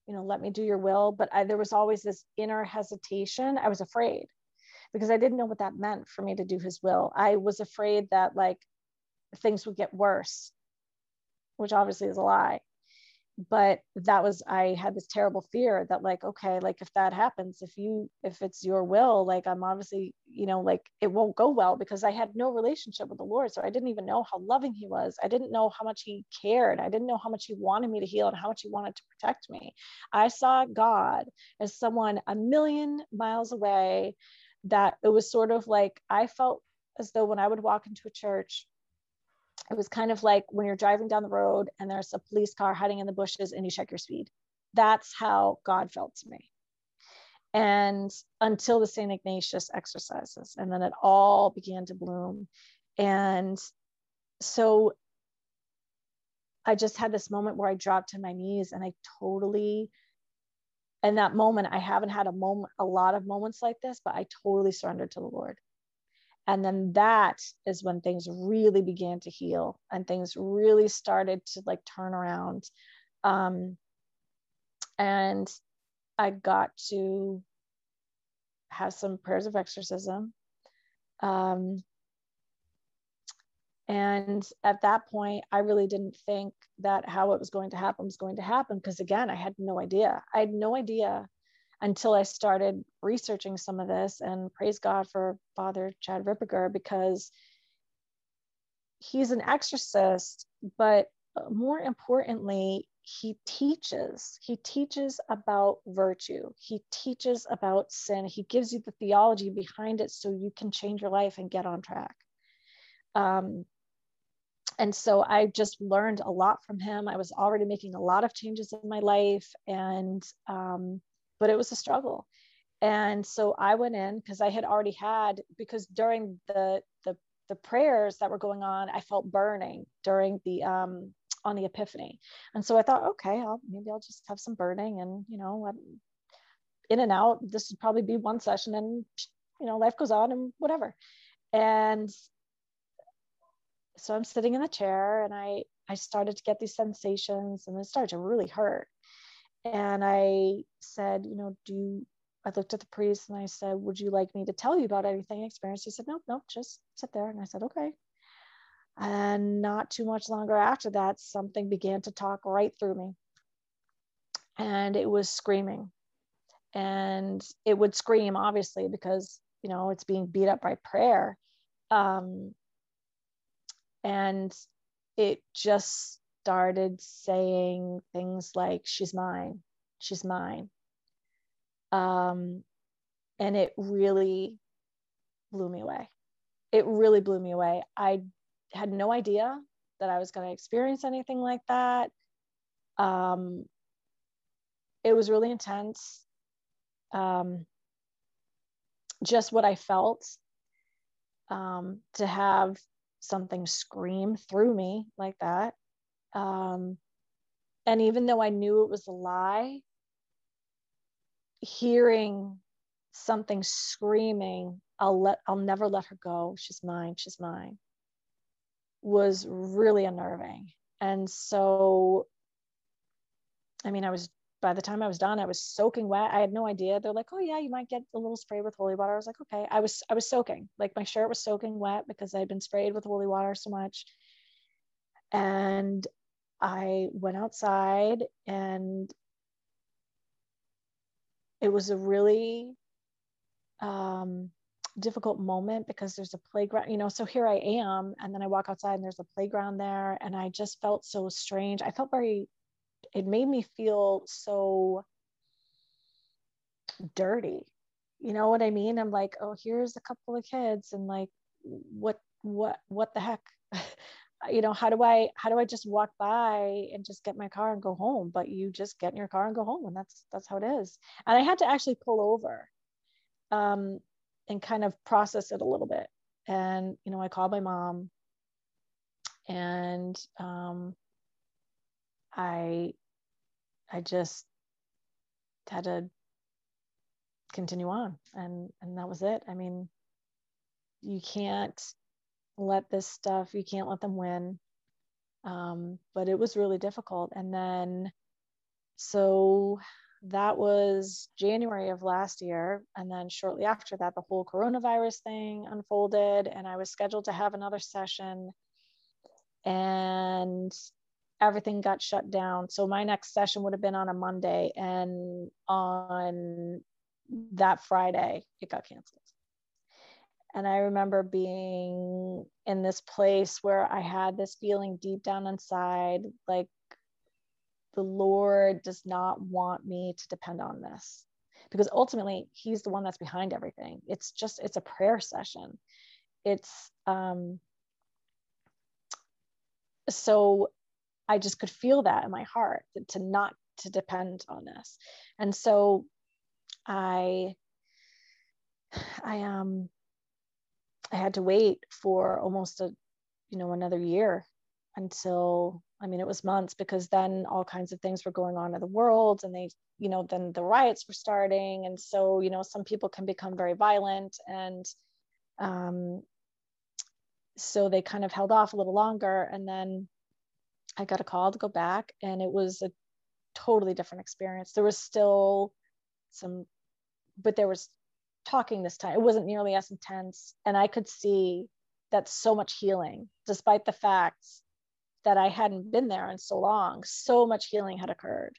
you know, let me do your will. But I, there was always this inner hesitation. I was afraid because I didn't know what that meant for me to do his will. I was afraid that, like, things would get worse, which obviously is a lie. But that was, I had this terrible fear that, like, okay, like if that happens, if you, if it's your will, like I'm obviously, you know, like it won't go well because I had no relationship with the Lord. So I didn't even know how loving He was. I didn't know how much He cared. I didn't know how much He wanted me to heal and how much He wanted to protect me. I saw God as someone a million miles away that it was sort of like I felt as though when I would walk into a church, it was kind of like when you're driving down the road and there's a police car hiding in the bushes and you check your speed. That's how God felt to me. And until the St. Ignatius exercises, and then it all began to bloom. And so I just had this moment where I dropped to my knees and I totally, in that moment, I haven't had a moment, a lot of moments like this, but I totally surrendered to the Lord and then that is when things really began to heal and things really started to like turn around. Um, and i got to have some prayers of exorcism. Um, and at that point i really didn't think that how it was going to happen was going to happen because again i had no idea. I had no idea until I started researching some of this. And praise God for Father Chad Ripperger because he's an exorcist, but more importantly, he teaches. He teaches about virtue. He teaches about sin. He gives you the theology behind it so you can change your life and get on track. Um, and so i just learned a lot from him. I was already making a lot of changes in my life and um, but it was a struggle. And so i went in because i had already had because during the the the prayers that were going on i felt burning during the um on the epiphany. And so i thought okay i'll maybe i'll just have some burning and you know in and out. This would probably be one session and you know life goes on and whatever. And so i'm sitting in the chair and i i started to get these sensations and it started to really hurt and i said you know do I looked at the priest and I said, Would you like me to tell you about anything I experienced? He said, Nope, nope, just sit there. And I said, Okay. And not too much longer after that, something began to talk right through me. And it was screaming. And it would scream, obviously, because, you know, it's being beat up by prayer. Um, and it just started saying things like, She's mine, she's mine. Um, and it really blew me away. It really blew me away. I had no idea that I was going to experience anything like that. Um, it was really intense. Um, just what I felt um, to have something scream through me like that. Um, and even though I knew it was a lie, hearing something screaming, I'll let I'll never let her go. She's mine, she's mine was really unnerving. And so, I mean, I was, by the time I was done, I was soaking wet. I had no idea. They're like, oh yeah, you might get a little spray with holy water. I was like, okay. I was, I was soaking, like my shirt was soaking wet because I had been sprayed with holy water so much. And I went outside and it was a really um, difficult moment because there's a playground, you know. So here I am, and then I walk outside and there's a playground there, and I just felt so strange. I felt very, it made me feel so dirty. You know what I mean? I'm like, oh, here's a couple of kids, and like, what, what, what the heck? you know how do i how do i just walk by and just get my car and go home but you just get in your car and go home and that's that's how it is and i had to actually pull over um and kind of process it a little bit. And, you know, I called my mom and um, I, I just had to continue on and, and that was it. I mean, you can't let this stuff, you can't let them win. Um, but it was really difficult. And then, so that was January of last year. And then shortly after that, the whole coronavirus thing unfolded, and I was scheduled to have another session, and everything got shut down. So my next session would have been on a Monday, and on that Friday, it got canceled. And I remember being in this place where I had this feeling deep down inside, like the Lord does not want me to depend on this because ultimately he's the one that's behind everything. It's just, it's a prayer session. It's, um, so I just could feel that in my heart to not to depend on this. And so I, I, um, I had to wait for almost a, you know, another year until I mean, it was months because then all kinds of things were going on in the world and they, you know, then the riots were starting. And so, you know, some people can become very violent. And um, so they kind of held off a little longer. And then I got a call to go back and it was a totally different experience. There was still some, but there was talking this time. It wasn't nearly as intense. And I could see that so much healing, despite the facts that I hadn't been there in so long. So much healing had occurred.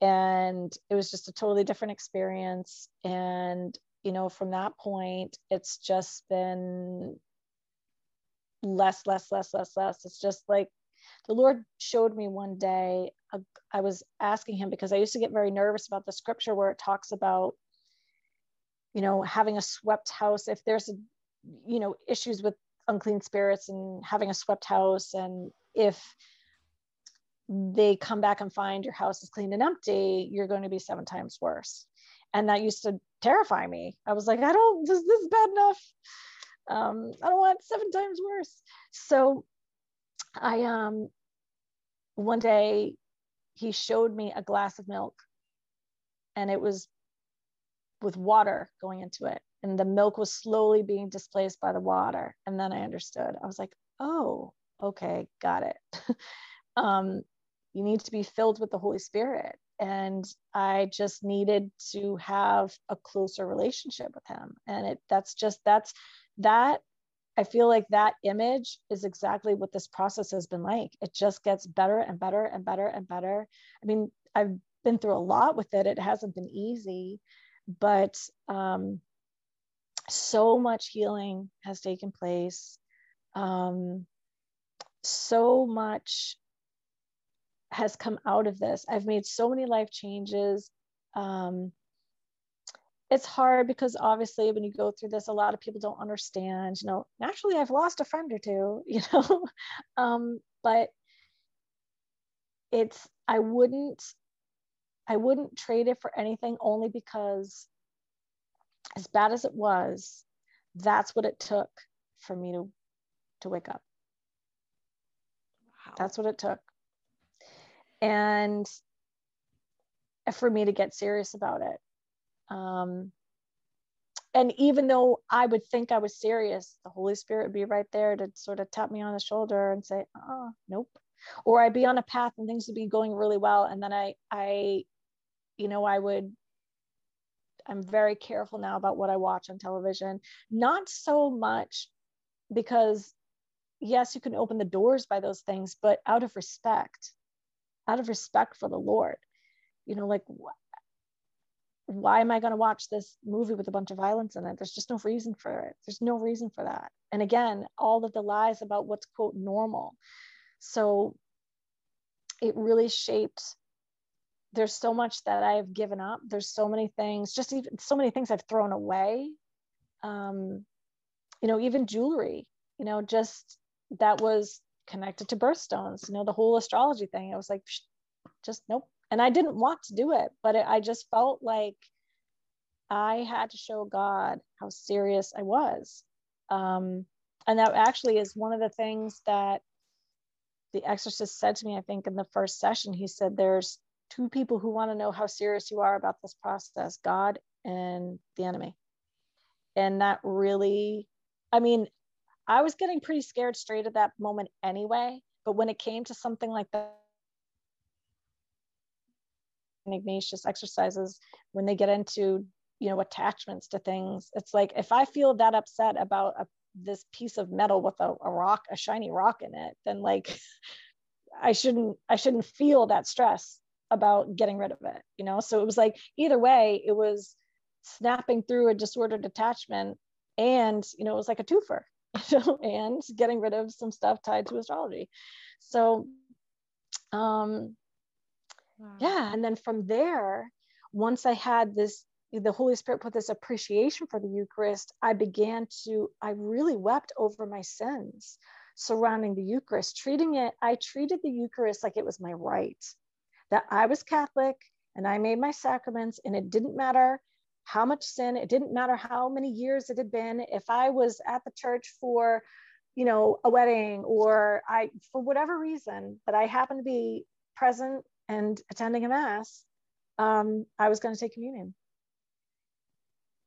And it was just a totally different experience. And, you know, from that point, it's just been less, less, less, less, less. It's just like the Lord showed me one day, I was asking him because I used to get very nervous about the scripture where it talks about, you know, having a swept house. If there's, you know, issues with unclean spirits and having a swept house, and if they come back and find your house is clean and empty, you're going to be seven times worse. And that used to terrify me. I was like, I don't, this, this is bad enough. Um, I don't want seven times worse. So I, um, one day he showed me a glass of milk and it was with water going into it. And the milk was slowly being displaced by the water. And then I understood. I was like, oh, okay, got it. um, you need to be filled with the Holy Spirit. And I just needed to have a closer relationship with him. And it that's just that's that I feel like that image is exactly what this process has been like. It just gets better and better and better and better. I mean, I've been through a lot with it. It hasn't been easy, but um, so much healing has taken place. Um, so much has come out of this. I've made so many life changes. Um, it's hard because obviously when you go through this, a lot of people don't understand. You know, naturally, I've lost a friend or two. You know, um, but it's I wouldn't I wouldn't trade it for anything only because as bad as it was, that's what it took for me to to wake up. Wow. That's what it took and for me to get serious about it. Um, and even though I would think I was serious, the Holy Spirit would be right there to sort of tap me on the shoulder and say, "Oh, nope," or I'd be on a path and things would be going really well, and then I, I, you know, I would. I'm very careful now about what I watch on television. Not so much because, yes, you can open the doors by those things, but out of respect out of respect for the Lord. You know, like, wh- why am I going to watch this movie with a bunch of violence in it? There's just no reason for it. There's no reason for that. And again, all of the lies about what's quote normal. So it really shaped. There's so much that I've given up. There's so many things, just even so many things I've thrown away. Um, you know, even jewelry, you know, just that was connected to birthstones, you know, the whole astrology thing. I was like, just nope. And I didn't want to do it, but it, I just felt like I had to show God how serious I was. Um, and that actually is one of the things that the exorcist said to me, I think, in the first session. He said, There's two people who want to know how serious you are about this process God and the enemy. And that really, I mean, I was getting pretty scared straight at that moment anyway. But when it came to something like that, Ignatius exercises, when they get into, you know, attachments to things, it's like if I feel that upset about a, this piece of metal with a, a rock, a shiny rock in it, then like I shouldn't, I shouldn't feel that stress about getting rid of it, you know? So it was like either way, it was snapping through a disordered attachment and you know it was like a twofer you know, and getting rid of some stuff tied to astrology. So, um, wow. yeah. And then from there, once I had this, the Holy Spirit put this appreciation for the Eucharist, I began to, I really wept over my sins surrounding the Eucharist, treating it, I treated the Eucharist like it was my right, that I was Catholic and I made my sacraments, and it didn't matter how much sin it didn't matter how many years it had been. If i was at the church for you know a wedding or i for whatever reason that i happened to be present and attending a mass um, i was going to take communion.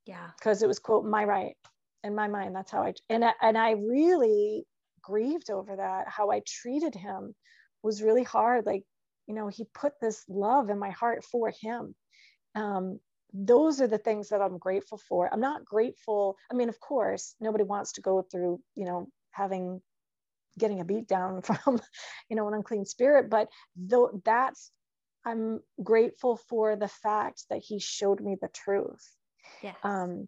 Yeah. Because it was quote my right in my mind. That's how i and I, and i really grieved over that. How i treated him was really hard. Like you know he put this love in my heart for him um, those are the things that I'm grateful for. I'm not grateful. I mean, of course, nobody wants to go through, you know, having getting a beat down from, you know, an unclean spirit, but though that's I'm grateful for the fact that he showed me the truth. Yes. Um,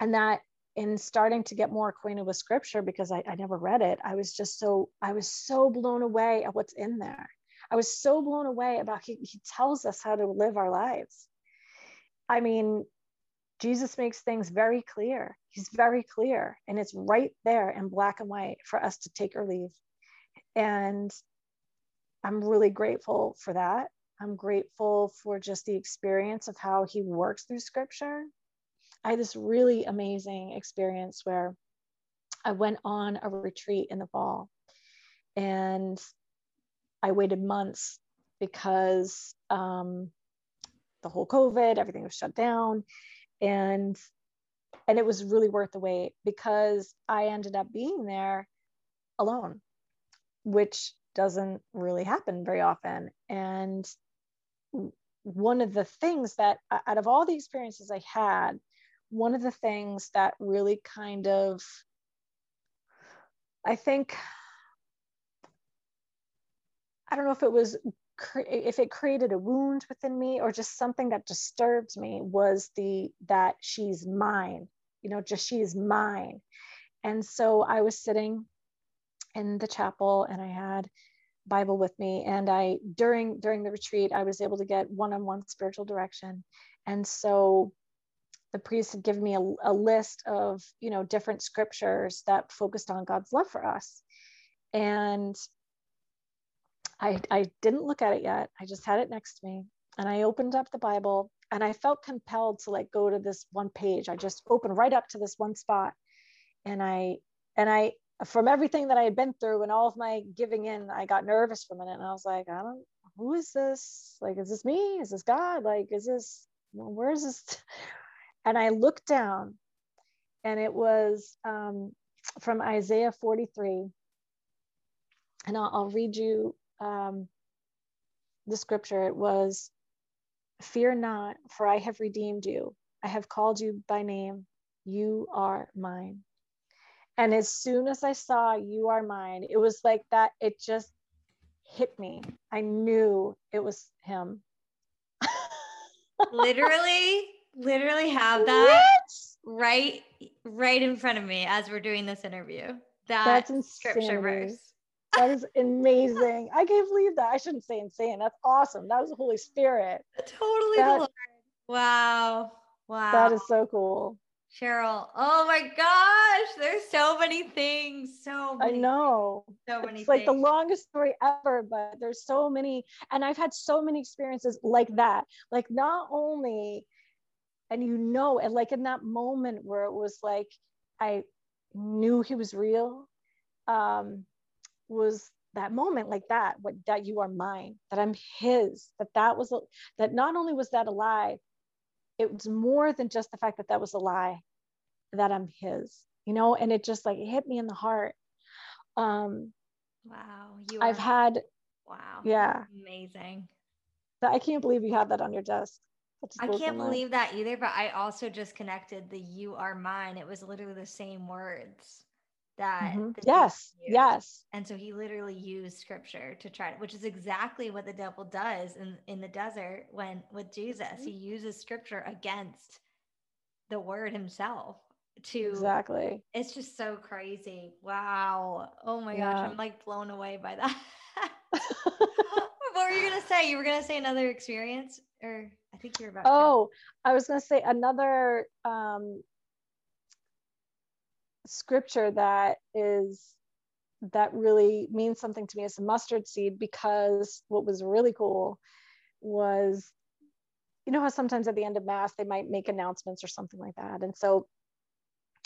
and that in starting to get more acquainted with scripture because I, I never read it, I was just so I was so blown away at what's in there. I was so blown away about he, he tells us how to live our lives. I mean, Jesus makes things very clear. He's very clear, and it's right there in black and white for us to take or leave. And I'm really grateful for that. I'm grateful for just the experience of how he works through scripture. I had this really amazing experience where I went on a retreat in the fall and I waited months because um, the whole COVID, everything was shut down. And and it was really worth the wait because I ended up being there alone, which doesn't really happen very often. And one of the things that out of all the experiences I had, one of the things that really kind of I think I don't know if it was if it created a wound within me or just something that disturbed me was the that she's mine you know just she is mine. And so i was sitting in the chapel and i had bible with me and i during during the retreat i was able to get one-on-one spiritual direction. And so the priest had given me a, a list of you know different scriptures that focused on god's love for us. And I, I didn't look at it yet. I just had it next to me. And I opened up the Bible and I felt compelled to like go to this one page. I just opened right up to this one spot. And I, and I, from everything that I had been through and all of my giving in, I got nervous for a minute and I was like, I don't, who is this? Like, is this me? Is this God? Like, is this, where is this? And I looked down and it was um, from Isaiah 43. And I'll, I'll read you um, the scripture, it was, Fear not, for I have redeemed you. I have called you by name. You are mine. And as soon as I saw you are mine, it was like that, it just hit me. I knew it was him. literally, literally have that right right in front of me as we're doing this interview. That That's scripture verse. That is amazing. I can't believe that. I shouldn't say insane. That's awesome. That was the Holy Spirit. Totally that, Wow. Wow. That is so cool. Cheryl. Oh my gosh. There's so many things. So many I know. So many it's like the longest story ever, but there's so many. And I've had so many experiences like that. Like not only, and you know, and like in that moment where it was like I knew he was real. Um, was that moment like that what that you are mine that i'm his that that was a, that not only was that a lie it was more than just the fact that that was a lie that i'm his you know? And it just like it hit me in the heart. Um wow you i've had wow yeah. amazing. I can't believe you have that on your desk I can't believe that either, but I also just connected the you are mine. It was literally the same words that mm-hmm. yes yes and so he literally used scripture to try to, which is exactly what the devil does in in the desert when with jesus mm-hmm. he uses scripture against the word himself to exactly it's just so crazy wow oh my yeah. gosh i'm like blown away by that what were you gonna say you were gonna say another experience or i think you're about oh to. i was gonna say another um scripture that is that really means something to me is a mustard seed because what was really cool was you know how sometimes at the end of mass they might make announcements or something like that and so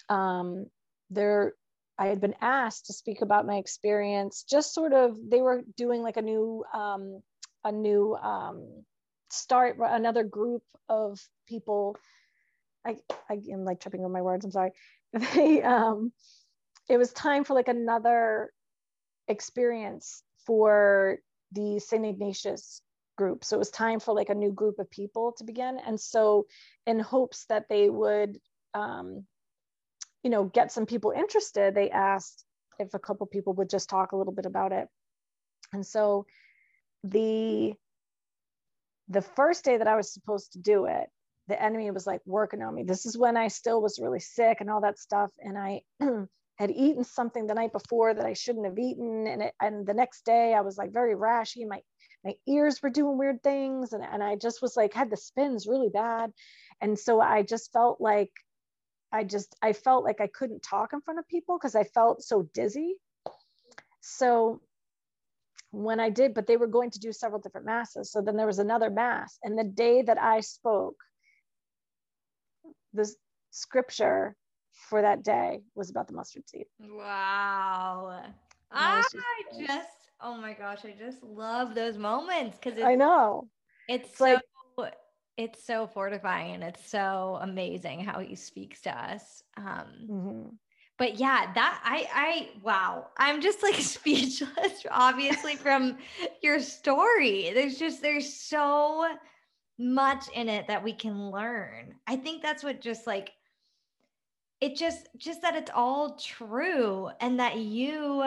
um there i had been asked to speak about my experience just sort of they were doing like a new um a new um start another group of people I, I am like tripping on my words. I'm sorry. they um it was time for like another experience for the St. Ignatius group. So it was time for like a new group of people to begin. And so in hopes that they would um, you know, get some people interested, they asked if a couple people would just talk a little bit about it. And so the the first day that I was supposed to do it, the enemy was like working on me. This is when I still was really sick and all that stuff. And I had eaten something the night before that I shouldn't have eaten. And it, and the next day I was like very rashy. My my ears were doing weird things. And, and I just was like had the spins really bad. And so I just felt like I just I felt like I couldn't talk in front of people because I felt so dizzy. So when I did, but they were going to do several different masses. So then there was another mass. And the day that I spoke, the scripture for that day was about the mustard seed. Wow. I just, just, oh my gosh, I just love those moments because I know it's, it's so, like it's so fortifying and it's so amazing how he speaks to us. Um, mm-hmm but yeah that i i wow i'm just like speechless obviously from your story there's just there's so much in it that we can learn i think that's what just like it just just that it's all true and that you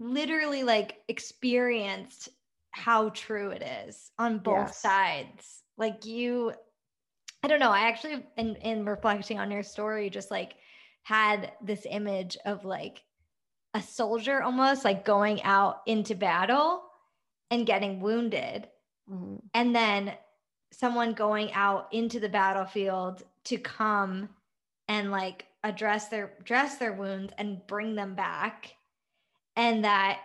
literally like experienced how true it is on both yes. sides like you i don't know i actually in in reflecting on your story just like had this image of like a soldier almost like going out into battle and getting wounded. Mm-hmm. And then someone going out into the battlefield to come and like address their dress their wounds and bring them back and that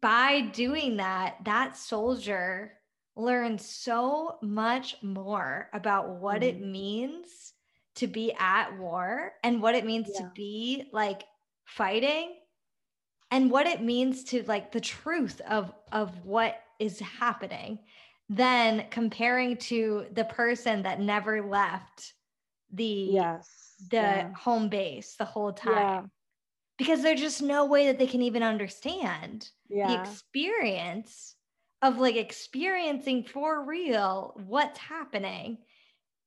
by doing that that soldier learns so much more about what mm-hmm. it means to be at war and what it means yeah. to be like fighting and what it means to like the truth of of what is happening then comparing to the person that never left the yes the yeah. home base the whole time yeah. because there's just no way that they can even understand yeah. the experience of like experiencing for real what's happening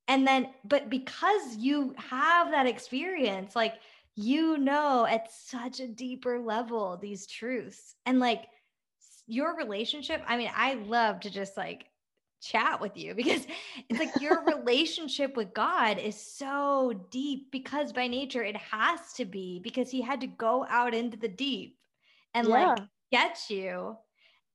and then but because you have that experience like you know at such a deeper level these truths and like your relationship i mean i love to just like chat with you because it's like your relationship with God is so deep because by nature it has to be because he had to go out into the deep and yeah. like get you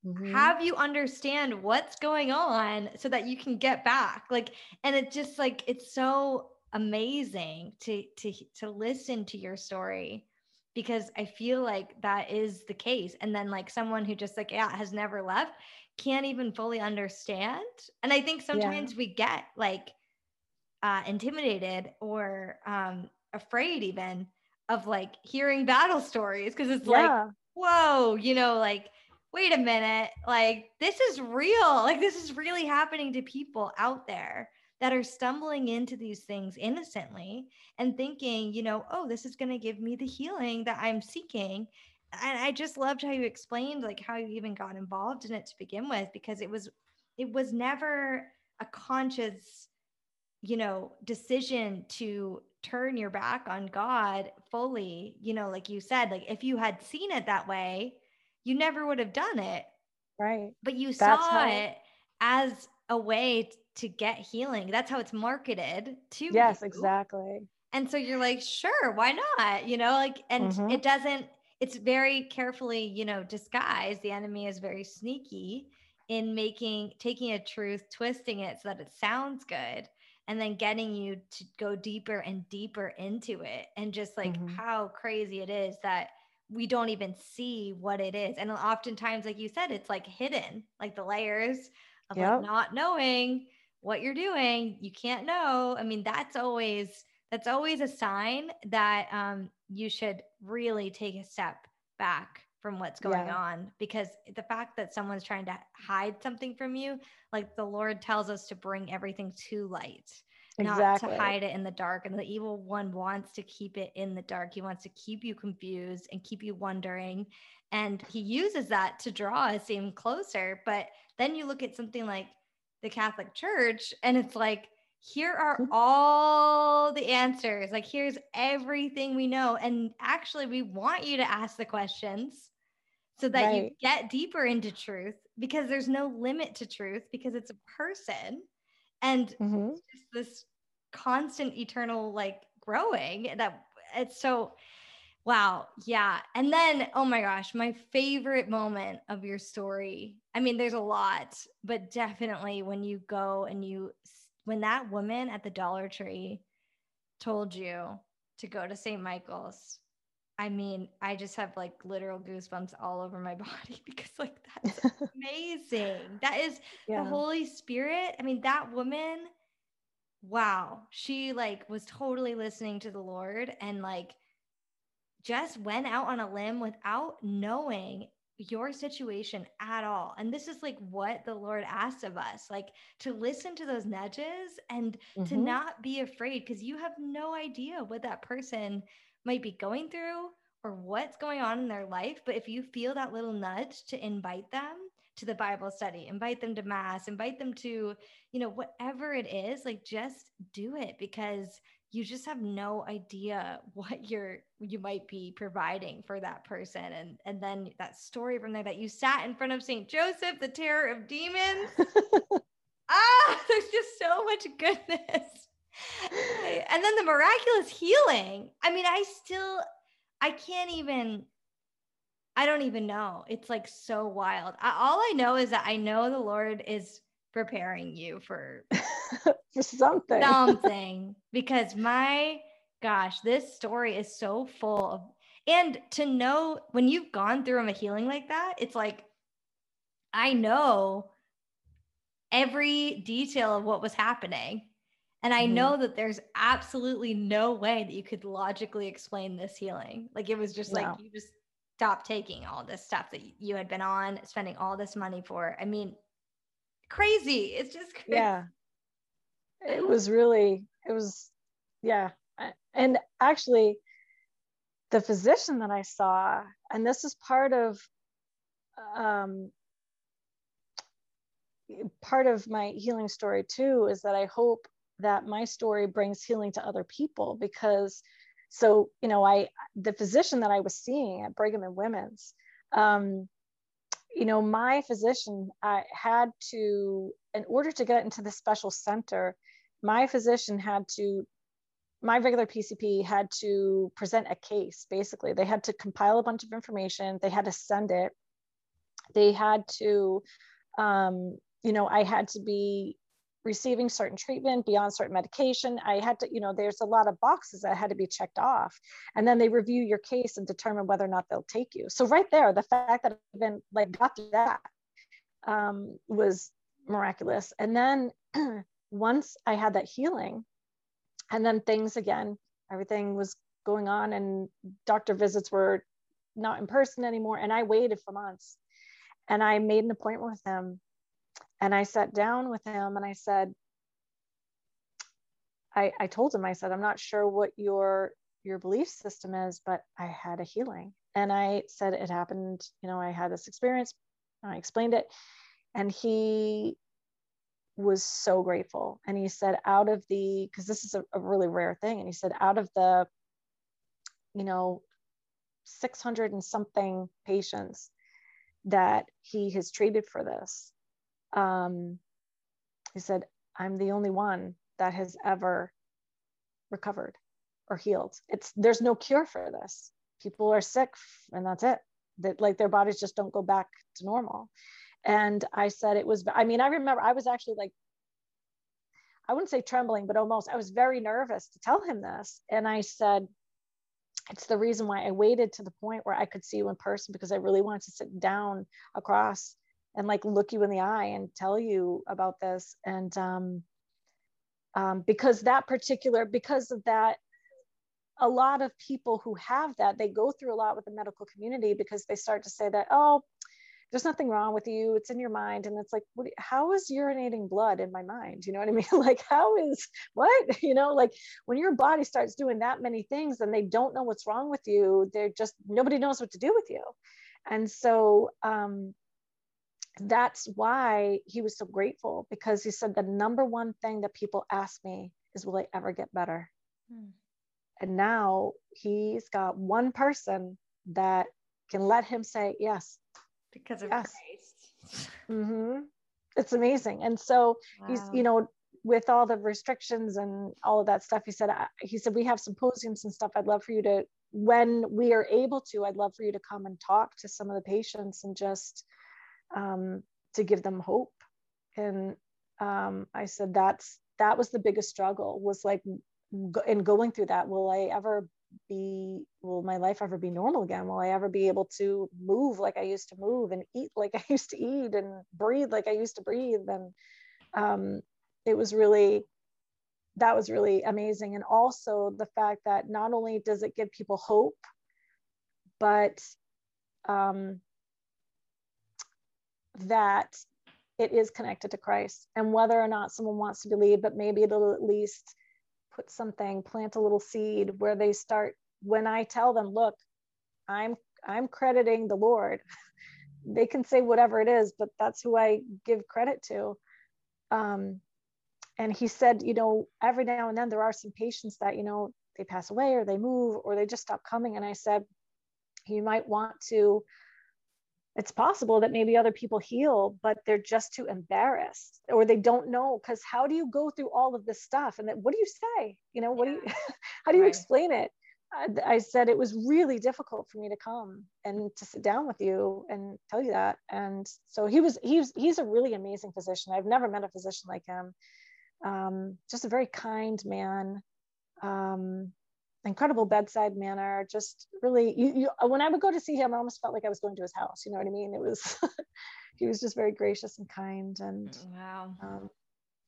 mm-hmm. have you understand what's going on so that you can get back like and it just like it's so amazing to to to listen to your story because i feel like that is the case and then like someone who just like yeah has never left can't even fully understand and i think sometimes yeah. we get like uh intimidated or um afraid even of like hearing battle stories because it's yeah. like whoa you know like wait a minute, like this is real. Like this is really happening to people out there that are stumbling into these things innocently and thinking, you know, oh, this is going to give me the healing that I'm seeking. And I just loved how you explained like how you even got involved in it to begin with because it was it was never a conscious you know decision to turn your back on God fully, you know, like you said, like if you had seen it that way, you never would have done it. Right. But you That's saw how- it as a way to get healing. That's how it's marketed to Yes, you. exactly. And so you're like, sure, why not? You know, like, and mm-hmm. it doesn't, it's very carefully, you know, disguised. The enemy is very sneaky in making, taking a truth, twisting it so that it sounds good, and then getting you to go deeper and deeper into it. And just like mm-hmm. how crazy it is that we don't even see what it is. And oftentimes, like you said, it's like hidden, like the layers of yep. like not knowing what you're doing. You can't know. I mean, that's always that's always a sign that um, you should really take a step back from what's going yeah. on because the fact that someone's trying to hide something from you, like the Lord tells us to bring everything to light exactly. not to hide it in the dark. And the evil one wants to keep it in the dark. He wants to keep you confused and keep you wondering. And he uses that to draw us even closer. But then you look at something like the Catholic Church, and it's like, here are mm-hmm. all the answers. Like, here's everything we know. And actually, we want you to ask the questions so that right. you get deeper into truth because there's no limit to truth because it's a person And mm-hmm. just this constant eternal like growing that it's so wow yeah and then oh my gosh my favorite moment of your story i mean there's a lot but definitely when you go and you when that woman at the dollar tree told you to go to st michael's I mean, I just have like literal goosebumps all over my body because like that's amazing. that is yeah. the Holy Spirit. I mean, that woman, wow, she like was totally listening to the Lord and like just went out on a limb without knowing your situation at all. And this is like what the Lord asks of us, like to listen to those nudges and mm-hmm. to not be afraid because you have no idea what that person might be going through or what's going on in their life. But if you feel that little nudge to invite them to the Bible study, invite them to mass, invite them to, you know, whatever it is, like just do it because you just have no idea what you're you might be providing for that person and and then that story from there that you sat in front of St. Joseph the terror of demons ah there's just so much goodness and then the miraculous healing. I mean, I still, I can't even, I don't even know. It's like so wild. I, all I know is that I know the Lord is preparing you for for something. Something. because my gosh, this story is so full of and to know when you've gone through a healing like that, it's like I know every detail of what was happening and I mm-hmm. know that there's absolutely no way that you could logically explain this healing. Like it was just no. like you just stopped taking all this stuff that you had been on, spending all this money for. I mean, crazy. It's just crazy. Yeah. It was really, it was, yeah. And actually, the physician that I saw, and this is part of um, part of my healing story too, is that I hope that my story brings healing to other people because so you know i the physician that i was seeing at brigham and women's um, you know my physician i had to in order to get into the special center my physician had to my regular pcp had to present a case basically. They had to compile a bunch of information. They had to send it. They had to um, you know i had to be receiving certain treatment beyond certain medication. I had to you know there's a lot of boxes that had to be checked off. And then they review your case and determine whether or not they'll take you. So right there the fact that i even like got through that um, was miraculous. And then once i had that healing and then things again everything was going on and doctor visits were not in person anymore and i waited for months and i made an appointment with him and I sat down with him and I said, I, I told him, I said, I'm not sure what your your belief system is, but I had a healing. And I said it happened, you know, I had this experience. I explained it. And he was so grateful. And he said, out of the, because this is a, a really rare thing, and he said, out of the, you know, 600 and something patients that he has treated for this, um, he said, I'm the only one that has ever recovered or healed. It's there's no cure for this. People are sick and that's it. That like their bodies just don't go back to normal. And I said it was, I mean, I remember I was actually like, I wouldn't say trembling, but almost I was very nervous to tell him this. And I said, it's the reason why I waited to the point where I could see you in person because I really wanted to sit down across and like look you in the eye and tell you about this and um, um, because that particular because of that a lot of people who have that they go through a lot with the medical community because they start to say that oh there's nothing wrong with you it's in your mind and it's like what, how is urinating blood in my mind? You know what i mean? Like how is what? You know like when your body starts doing that many things and they don't know what's wrong with you they're just nobody knows what to do with you. And so um, that's why he was so grateful because he said the number one thing that people ask me is will i ever get better? Hmm. and now he's got one person that can let him say yes because of yes. christ mm-hmm. it's amazing and so wow. he's you know with all the restrictions and all of that stuff, he said, he said, we have symposiums and stuff. I'd love for you to, when we are able to, I'd love for you to come and talk to some of the patients and just um, to give them hope. And um, I said, that's, that was the biggest struggle was like, in going through that, will I ever be will my life ever be normal again? Will i ever be able to move like i used to move and eat like i used to eat and breathe like i used to breathe? And um, it was really that was really amazing. And also the fact that not only does it give people hope but um, that it is connected to christ. And whether or not someone wants to believe but maybe it'll at least put something plant a little seed where they start when i tell them look i'm i'm crediting the lord they can say whatever it is but that's who i give credit to. Um, and he said you know every now and then there are some patients that you know they pass away or they move or they just stop coming. And i said you might want to it's possible that maybe other people heal but they're just too embarrassed or they don't know because how do you go through all of this stuff? And then what do you say? You know what yeah. do you how do you right. explain it? I, I said it was really difficult for me to come and to sit down with you and tell you that and so he was he's he's a really amazing physician. I've never met a physician like him. Um, just a very kind man. Um, incredible bedside manner just really you, you when i would go to see him i almost felt like i was going to his house you know what i mean? It was he was just very gracious and kind and mm, wow. um,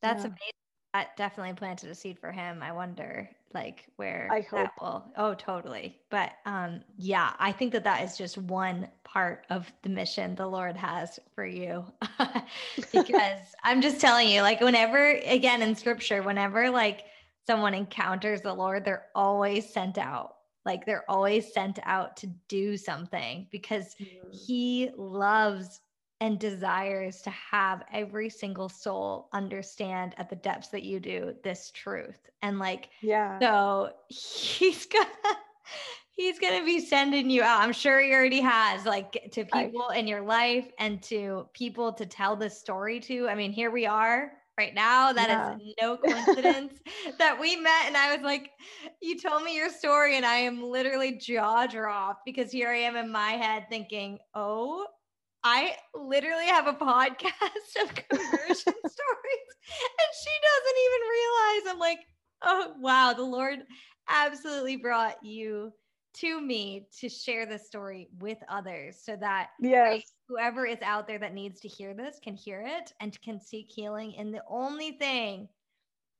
that's yeah. amazing. That definitely planted a seed for him. I wonder like where i hope. will oh totally. But um yeah i think that that is just one part of the mission the lord has for you. Because i'm just telling you like whenever again in scripture whenever like someone encounters the Lord, they're always sent out. Like they're always sent out to do something because mm-hmm. he loves and desires to have every single soul understand at the depths that you do this truth. And like, yeah. So he's gonna he's gonna be sending you out. I'm sure he already has, like to people I, in your life and to people to tell this story to. I mean, here we are right now. That yeah. is no coincidence that we met. And I was like, you told me your story, and I am literally jaw dropped because here I am in my head thinking, oh, I literally have a podcast of conversion stories, and she doesn't even realize. I'm like, oh, wow, the Lord absolutely brought you to me to share this story with others so that yes. Whoever is out there that needs to hear this can hear it and can seek healing. In the only thing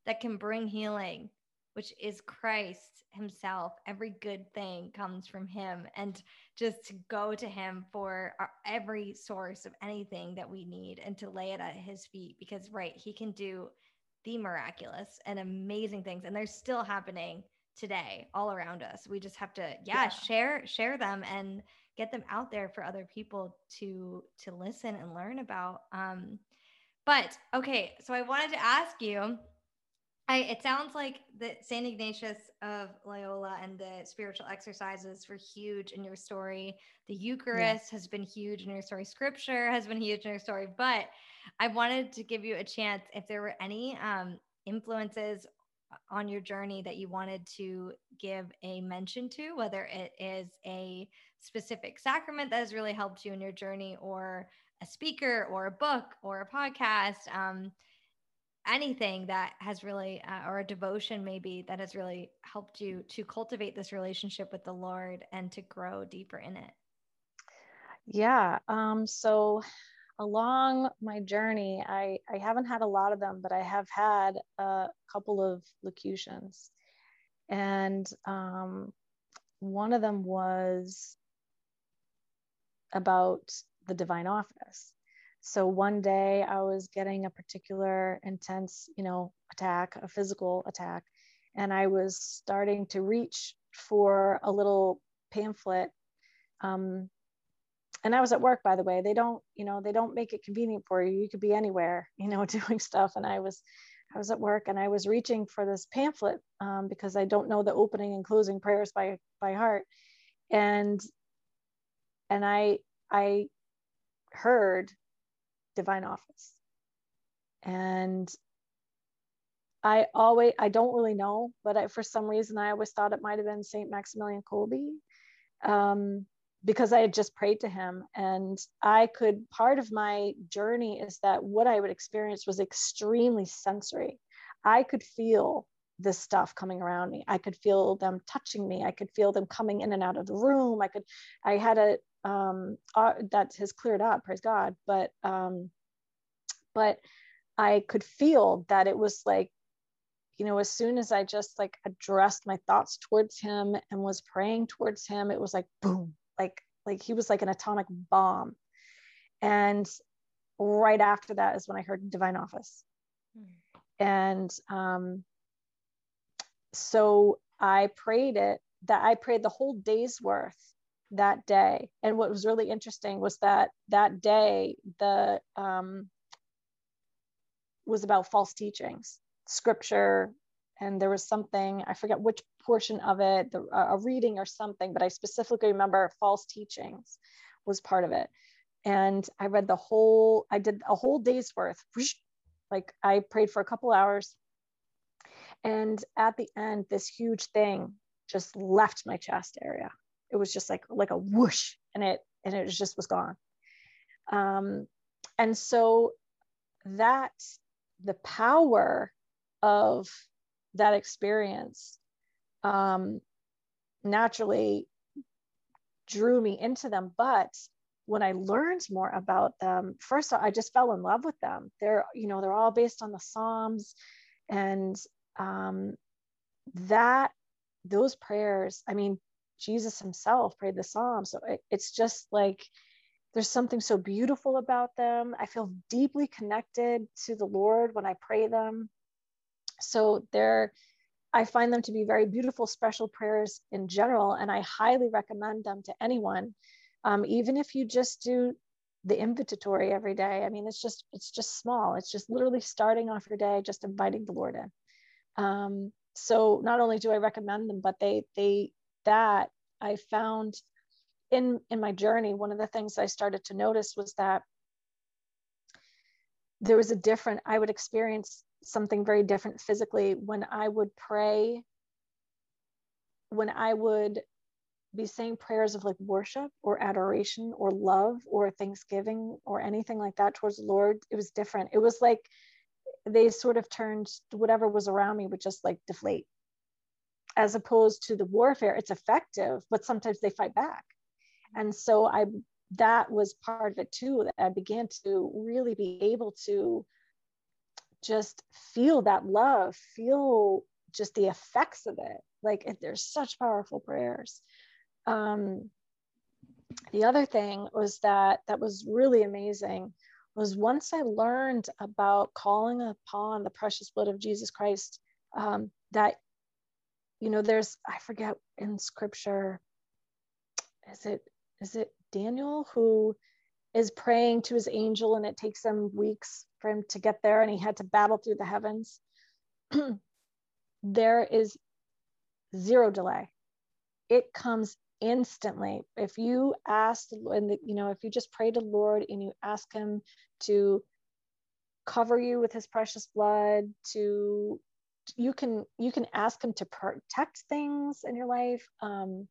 that can bring healing, which is Christ Himself. Every good thing comes from Him, and just to go to Him for our, every source of anything that we need and to lay it at His feet because, right, He can do the miraculous and amazing things, and they're still happening today all around us. We just have to yeah, yeah, share share them and get them out there for other people to to listen and learn about um but okay so i wanted to ask you I, it sounds like the St. Ignatius of Loyola and the spiritual exercises were huge in your story. The Eucharist has been huge in your story. Scripture has been huge in your story. But I wanted to give you a chance if there were any um, influences on your journey that you wanted to give a mention to, whether it is a specific sacrament that has really helped you in your journey, or a speaker, or a book, or a podcast, um, anything that has really, uh, or a devotion maybe that has really helped you to cultivate this relationship with the Lord and to grow deeper in it. Yeah. Um, so along my journey, I, I haven't had a lot of them, but I have had a couple of locutions. And um, one of them was about the divine office. So one day I was getting a particular intense, you know, attack, a physical attack, and I was starting to reach for a little pamphlet um, and I was at work, by the way. They don't, you know, they don't make it convenient for you. You could be anywhere, you know, doing stuff. And I was, I was at work and I was reaching for this pamphlet um, because I don't know the opening and closing prayers by by heart, and and I I heard divine office, and I always, I don't really know, but I, for some reason, I always thought it might have been St. Maximilian Kolbe um, because I had just prayed to him. And I could, part of my journey is that what I would experience was extremely sensory. I could feel this stuff coming around me. I could feel them touching me. I could feel them coming in and out of the room. I could, I had a, um, uh, that has cleared up, praise God. But, um, but I could feel that it was like you know, as soon as I just like addressed my thoughts towards him and was praying towards him, it was like boom, like like he was like an atomic bomb. And right after that is when I heard divine office. Mm. And um, so I prayed it that I prayed the whole day's worth that day. And what was really interesting was that that day the um, was about false teachings scripture and there was something i forget which portion of it the, a reading or something but i specifically remember false teachings was part of it. And i read the whole i did a whole day's worth like i prayed for a couple hours. And at the end this huge thing just left my chest area. It was just like like a whoosh and it and it just was gone. Um and so that the power of that experience um, naturally drew me into them. But when I learned more about them, first all, I just fell in love with them. They're, you know, they're all based on the Psalms, and um, that those prayers. I mean, Jesus Himself prayed the Psalms, so it, it's just like there's something so beautiful about them. I feel deeply connected to the Lord when I pray them. So they're, I find them to be very beautiful special prayers in general, and I highly recommend them to anyone, um, even if you just do the invitatory every day. I mean, it's just it's just small. It's just literally starting off your day, just inviting the Lord in. Um, so not only do I recommend them, but they they that I found in in my journey. One of the things I started to notice was that there was a different. I would experience something very different physically when I would pray, when I would be saying prayers of like worship or adoration or love or thanksgiving or anything like that towards the Lord, it was different. It was like they sort of turned whatever was around me would just like deflate. As opposed to the warfare, it's effective, but sometimes they fight back. And so I that was part of it too that I began to really be able to just feel that love, feel just the effects of it. Like there's such powerful prayers. Um, the other thing was that that was really amazing was once I learned about calling upon the precious blood of Jesus Christ, um, that, you know, there's, I forget in scripture, is it, is it Daniel who is praying to his angel and it takes him weeks for him to get there and he had to battle through the heavens. there is zero delay. It comes instantly. If you ask, and you know, if you just pray to Lord and you ask Him to cover you with His precious blood, to you can you can ask Him to protect things in your life um,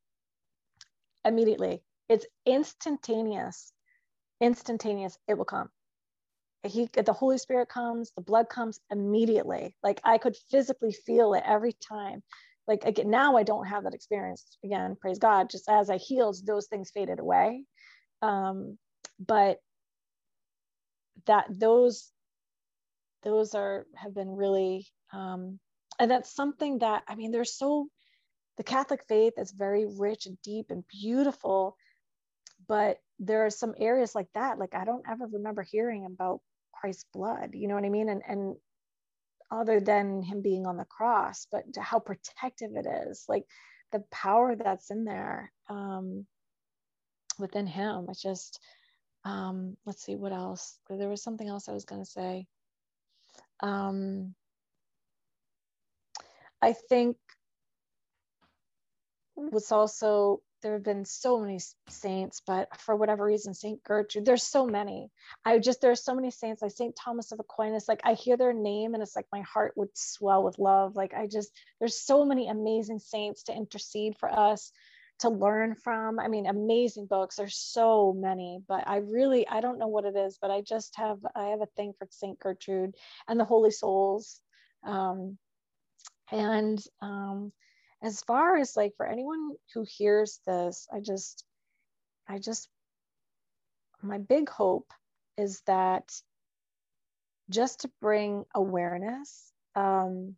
immediately. It's instantaneous. Instantaneous. It will come. He the holy spirit comes the blood comes immediately. Like i could physically feel it every time. Like again now i don't have that experience. Again praise god. Just as i healed those things faded away. Um but that those those are have been really um and that's something that i mean there's so the catholic faith is very rich and deep and beautiful but there are some areas like that like i don't ever remember hearing about Christ's blood, you know what I mean? And and other than him being on the cross, but how protective it is, like the power that's in there um, within him. It's just, um, let's see what else. There was something else I was going to say. Um, I think what's also there have been so many saints, but for whatever reason, Saint Gertrude, there's so many. I just there's so many saints like Saint Thomas of Aquinas. Like I hear their name and it's like my heart would swell with love. Like I just there's so many amazing saints to intercede for us, to learn from. I mean, amazing books. There's so many, but I really I don't know what it is, but I just have I have a thing for Saint Gertrude and the Holy Souls. Um, and um, as far as like for anyone who hears this, I just, I just, my big hope is that just to bring awareness. Um,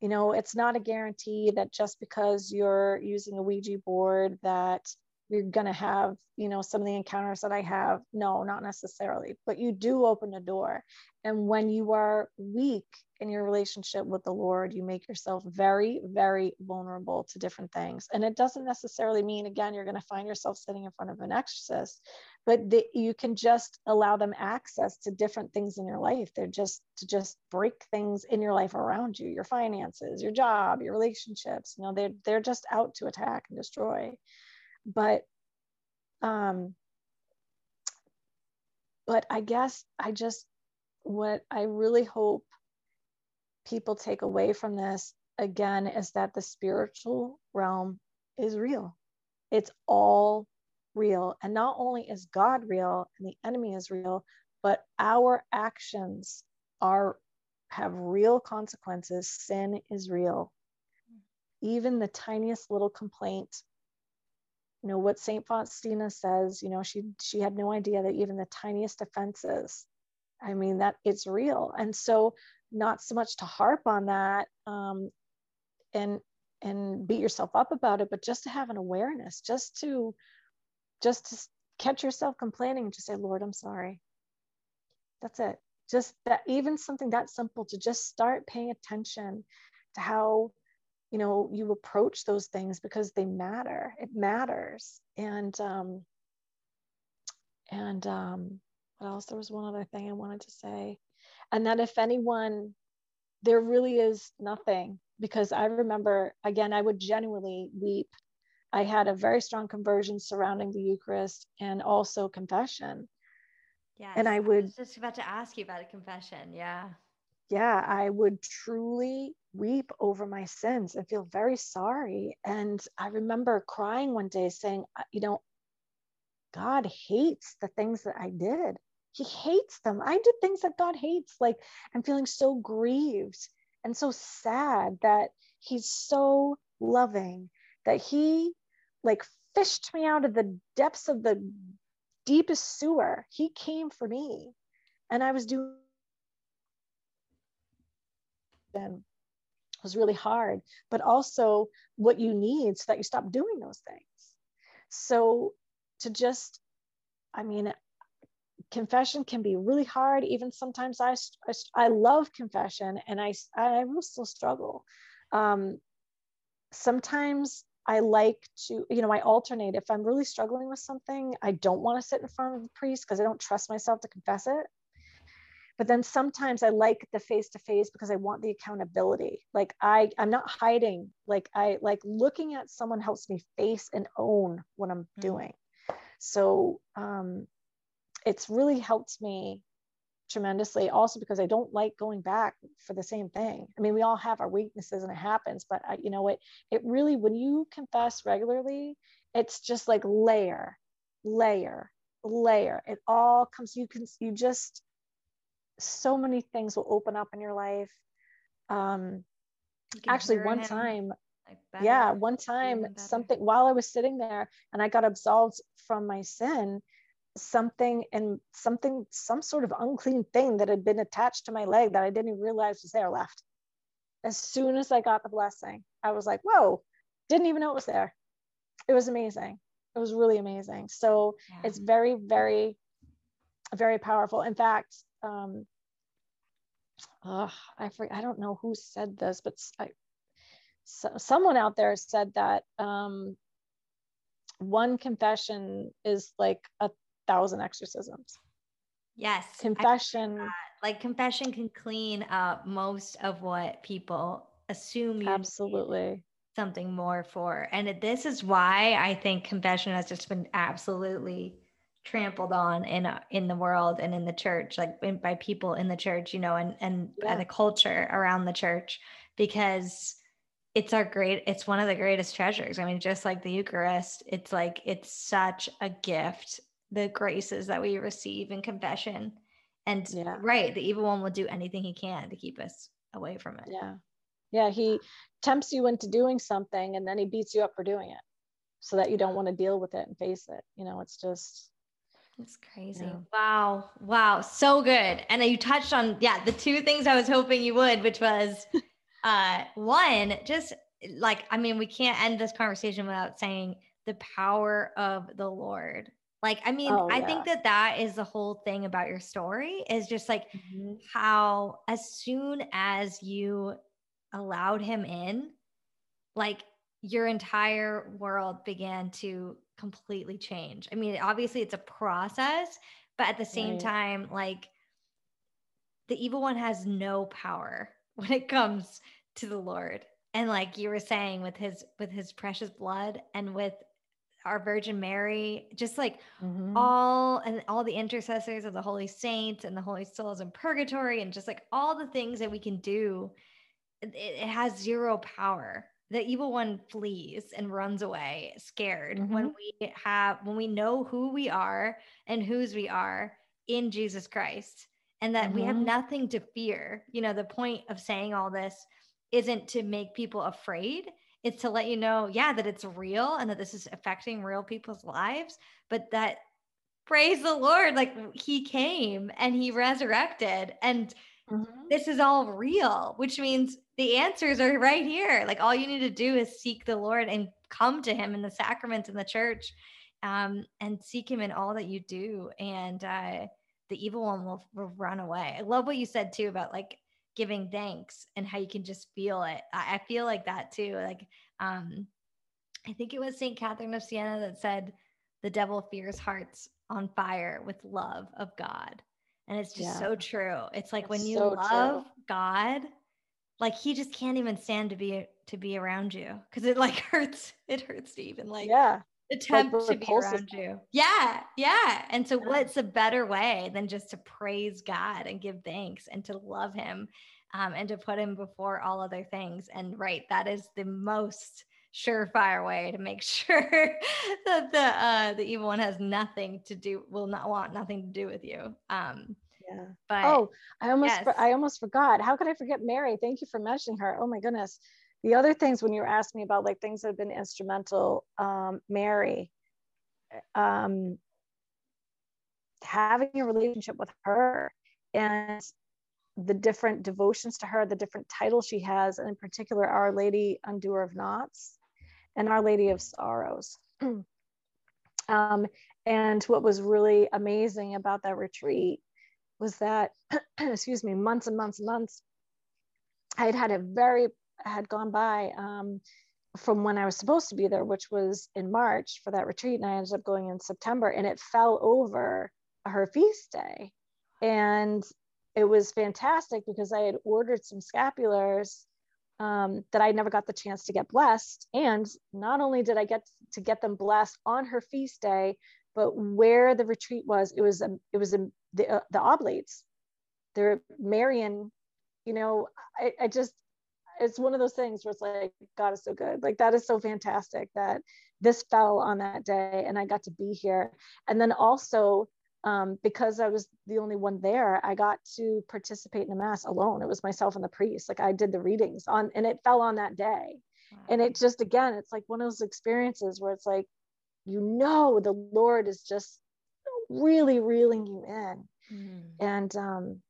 you know, it's not a guarantee that just because you're using a Ouija board that you're going to have, you know, some of the encounters that I have. No, not necessarily, but you do open a door. And when you are weak in your relationship with the Lord, you make yourself very, very vulnerable to different things. And it doesn't necessarily mean, again, you're going to find yourself sitting in front of an exorcist, but the, you can just allow them access to different things in your life. They're just to just break things in your life around you, your finances, your job, your relationships. You know, they're, they're just out to attack and destroy but um but i guess i just what i really hope people take away from this again is that the spiritual realm is real. It's all real. And not only is god real and the enemy is real but our actions are have real consequences. Sin is real. Even the tiniest little complaint you know what saint faustina says you know she she had no idea that even the tiniest offenses i mean that it's real. And so not so much to harp on that um, and and beat yourself up about it but just to have an awareness just to just to catch yourself complaining and just say lord i'm sorry. That's it. Just that even something that simple to just start paying attention to how you know you approach those things because they matter. It matters. And um and um what else? There was one other thing i wanted to say. And that if anyone there really is nothing because i remember again i would genuinely weep. I had a very strong conversion surrounding the eucharist and also confession. Yeah and i would I was just about to ask you about a confession. Yeah yeah, I would truly weep over my sins and feel very sorry. And I remember crying one day saying, uh, you know, God hates the things that I did. He hates them. I did things that God hates. Like I'm feeling so grieved and so sad that He's so loving that He like fished me out of the depths of the deepest sewer. He came for me. And I was doing then was really hard, but also what you need so that you stop doing those things. So to just, I mean, confession can be really hard. Even sometimes I, I, I love confession and I, I will still struggle. Um, sometimes I like to, you know, I alternate. If I'm really struggling with something, I don't want to sit in front of the priest because I don't trust myself to confess it but then sometimes i like the face to face because i want the accountability. Like i i'm not hiding. Like i like looking at someone helps me face and own what i'm mm-hmm. doing. So um it's really helped me tremendously. Also because i don't like going back for the same thing. I mean we all have our weaknesses and it happens but I, you know it it really when you confess regularly it's just like layer layer layer. It all comes you can you just so many things will open up in your life. Um, you actually, one time, yeah, one time, something while I was sitting there and I got absolved from my sin, something and something, some sort of unclean thing that had been attached to my leg that I didn't even realize was there left. As soon as I got the blessing, I was like, whoa, didn't even know it was there. It was amazing. It was really amazing. So yeah. it's very, very, very powerful. In fact, um, uh, I forget, I don't know who said this, but I, so, someone out there said that um, one confession is like a thousand exorcisms. Yes. Confession. Like confession can clean up most of what people assume you absolutely. Need. something more for. And this is why I think confession has just been absolutely trampled on in uh, in the world and in the church like by people in the church you know and and yeah. by the culture around the church because it's our great it's one of the greatest treasures i mean just like the eucharist it's like it's such a gift the graces that we receive in confession and yeah. right the evil one will do anything he can to keep us away from it yeah yeah he tempts you into doing something and then he beats you up for doing it so that you don't want to deal with it and face it you know it's just it's crazy. Yeah. Wow. Wow. So good. And you touched on, yeah, the two things I was hoping you would, which was uh one, just like, I mean, we can't end this conversation without saying the power of the Lord. Like, I mean, oh, I think that that is the whole thing about your story is just like mm-hmm. how as soon as you allowed him in, like your entire world began to completely change. I mean, obviously it's a process, but at the same right. time, like the evil one has no power when it comes to the Lord. And like you were saying with his with his precious blood and with our Virgin Mary, just like mm-hmm. all and all the intercessors of the holy saints and the holy souls in purgatory and just like all the things that we can do, it, it has zero power the evil one flees and runs away scared mm-hmm. when we have when we know who we are and whose we are in Jesus Christ and that mm-hmm. we have mm-hmm. nothing to fear. You know, the point of saying all this isn't to make people afraid. It's to let you know, yeah, that it's real and that this is affecting real people's lives, but that praise the Lord, like he came and he resurrected and mm-hmm. this is all real, which means the answers are right here. Like all you need to do is seek the Lord and come to Him in the sacraments in the church, um, and seek Him in all that you do, and uh, the evil one will, will run away. I love what you said too about like giving thanks and how you can just feel it. I, I feel like that too. Like um, I think it was Saint Catherine of Siena that said, "The devil fears hearts on fire with love of God." And it's just yeah. so true. It's like it's when you so love true. God, like he just can't even stand to be to be around you because it like hurts it hurts to even like yeah attempt like to be around you yeah yeah and so yeah. what's a better way than just to praise god and give thanks and to love him um, and to put him before all other things and right that is the most surefire way to make sure that the uh the evil one has nothing to do will not want nothing to do with you um yeah. But oh, I almost yes. I almost forgot. How could I forget Mary? Thank you for mentioning her. Oh my goodness. The other things when you were asking me about like things that have been instrumental, um, Mary, um, having a relationship with her and the different devotions to her, the different titles she has, and in particular, Our Lady Undoer of Knots and Our Lady of Sorrows. um, and what was really amazing about that retreat was that, excuse me, months and months and months, I had had a very, had gone by um, from when I was supposed to be there, which was in March for that retreat. And I ended up going in September and it fell over her feast day. And it was fantastic because I had ordered some scapulars um, that I never got the chance to get blessed. And not only did I get to get them blessed on her feast day, but where the retreat was, it was a, it was a, the uh, the oblates. They're Marian, you know. I, I just it's one of those things where it's like God is so good. Like that is so fantastic that this fell on that day and I got to be here. And then also um, because I was the only one there, I got to participate in the mass alone. It was myself and the priest. Like I did the readings on, and it fell on that day. Wow. And it just again, it's like one of those experiences where it's like you know the Lord is just really reeling you in. Mm. And um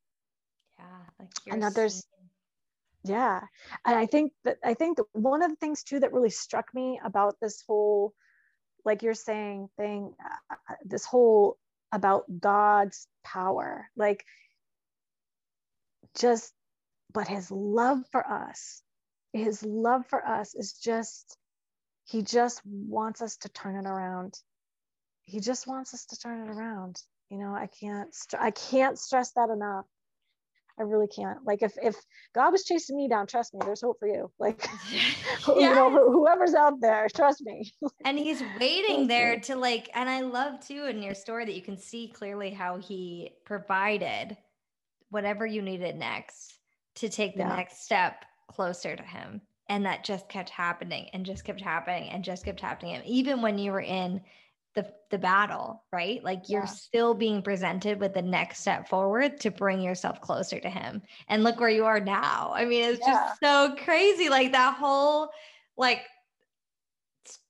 yeah, like and that there's yeah. And I think that I think that one of the things too that really struck me about this whole like you're saying thing uh, uh this whole about God's power like just but his love for us his love for us is just he just wants us to turn it around. He just wants us to turn it around. You know, I can't, I can't stress that enough. I really can't. Like if if God was chasing me down, trust me, there's hope for you. Like you know, whoever's out there, trust me. and he's waiting there to like, and I love too in your story that you can see clearly how he provided whatever you needed next to take the yeah. next step closer to him. And that just kept happening and just kept happening and just kept happening. And even when you were in the the battle, right? Like you're yeah. still being presented with the next step forward to bring yourself closer to him. And look where you are now. I mean, it's yeah. just so crazy like that whole like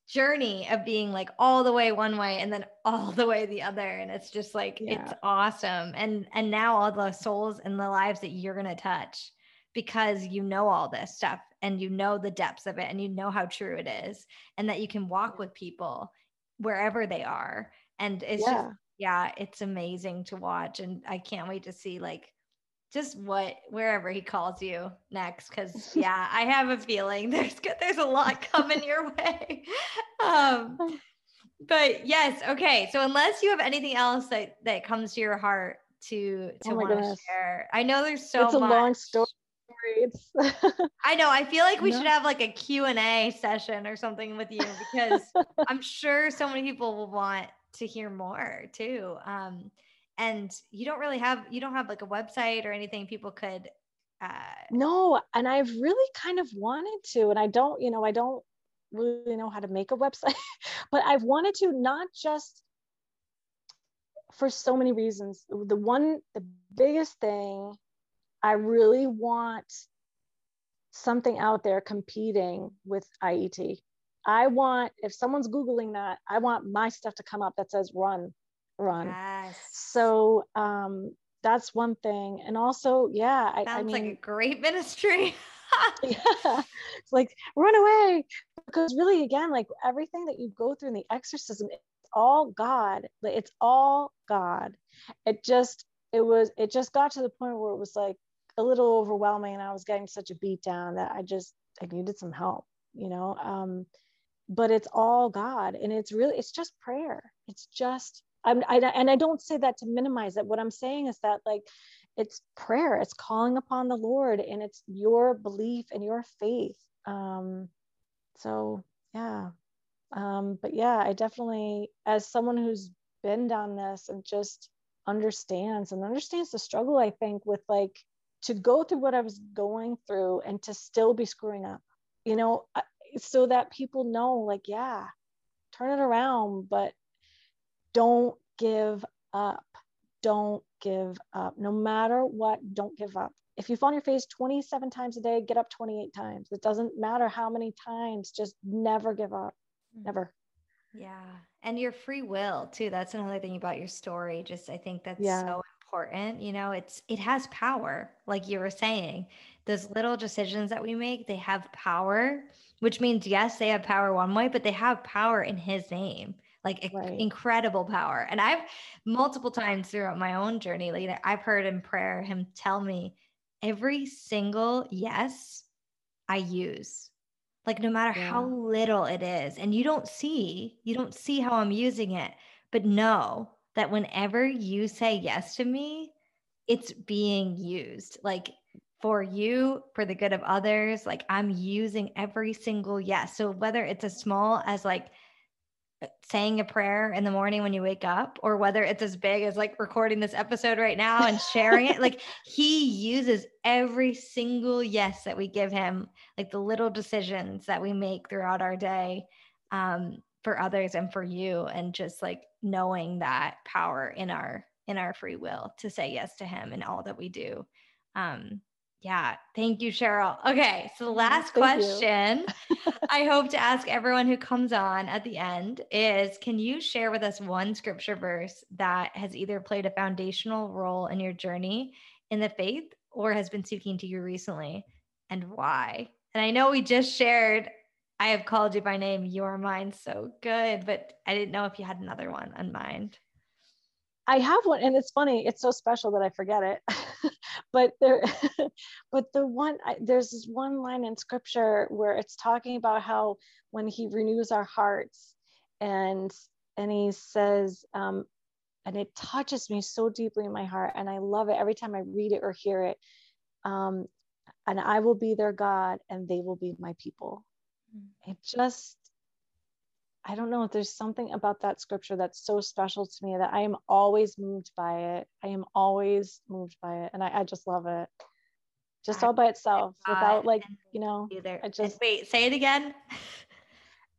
journey of being like all the way one way and then all the way the other and it's just like yeah. it's awesome and and now all the souls and the lives that you're going to touch because you know all this stuff and you know the depths of it and you know how true it is and that you can walk with people wherever they are. And it's yeah. just, yeah, it's amazing to watch. And I can't wait to see like just what wherever he calls you next because yeah i have a feeling there's there's a lot coming your way um but yes okay so unless you have anything else that that comes to your heart to to oh want to share i know there's so it's a much. long story I know. I feel like we no. should have like a Q&A session or something with you because I'm sure so many people will want to hear more too. Um, and you don't really have you don't have like a website or anything people could uh no and i've really kind of wanted to and i don't you know i don't really know how to make a website but i've wanted to not just for so many reasons the one the biggest thing I really want something out there competing with IET. I want, if someone's Googling that, I want my stuff to come up that says run, run. Yes. So um, that's one thing. And also, yeah, I, Sounds I mean, like a great ministry. yeah. It's like run away. Because really, again, like everything that you go through in the exorcism, it's all God. It's all God. It just, it was, it just got to the point where it was like, a little overwhelming and I was getting such a beat down that I just I needed some help, you know. Um, but it's all God and it's really it's just prayer. It's just I'm I, and I don't say that to minimize it. What I'm saying is that like it's prayer, it's calling upon the Lord and it's your belief and your faith. Um, so yeah. Um, but yeah, I definitely as someone who's been down this and just understands and understands the struggle, I think, with like to go through what I was going through and to still be screwing up, you know, so that people know, like, yeah, turn it around, but don't give up. Don't give up. No matter what, don't give up. If you fall on your face 27 times a day, get up 28 times. It doesn't matter how many times, just never give up. Mm. Never. Yeah. And your free will, too. That's another thing about your story. Just, I think that's yeah. so important you know it's it has power like you were saying those little decisions that we make they have power which means yes they have power one way but they have power in his name like right. incredible power and i've multiple times throughout my own journey like i've heard in prayer him tell me every single yes i use like no matter yeah. how little it is and you don't see you don't see how i'm using it but know that whenever you say yes to me, it's being used. Like for you, for the good of others, like I'm using every single yes. So whether it's as small as like saying a prayer in the morning when you wake up, or whether it's as big as like recording this episode right now and sharing it, like he uses every single yes that we give him, like the little decisions that we make throughout our day. Um, for others and for you and just like knowing that power in our in our free will to say yes to him in all that we do. Um yeah thank you cheryl. Okay so the last thank question i hope to ask everyone who comes on at the end is can you share with us one scripture verse that has either played a foundational role in your journey in the faith or has been speaking to you recently and why? And i know we just shared I have called you by name. Your mind so good, but I didn't know if you had another one on mind. I have one, and it's funny. It's so special that I forget it. but there, but the one I, there's this one line in scripture where it's talking about how when He renews our hearts, and and He says, um, and it touches me so deeply in my heart and i love it every time i read it or hear it um, and i will be their god and they will be my people. It just i don't know there's something about that scripture that's so special to me that i am always moved by it i am always moved by it and i, I just love it just all by itself without like you know either. I just wait say it again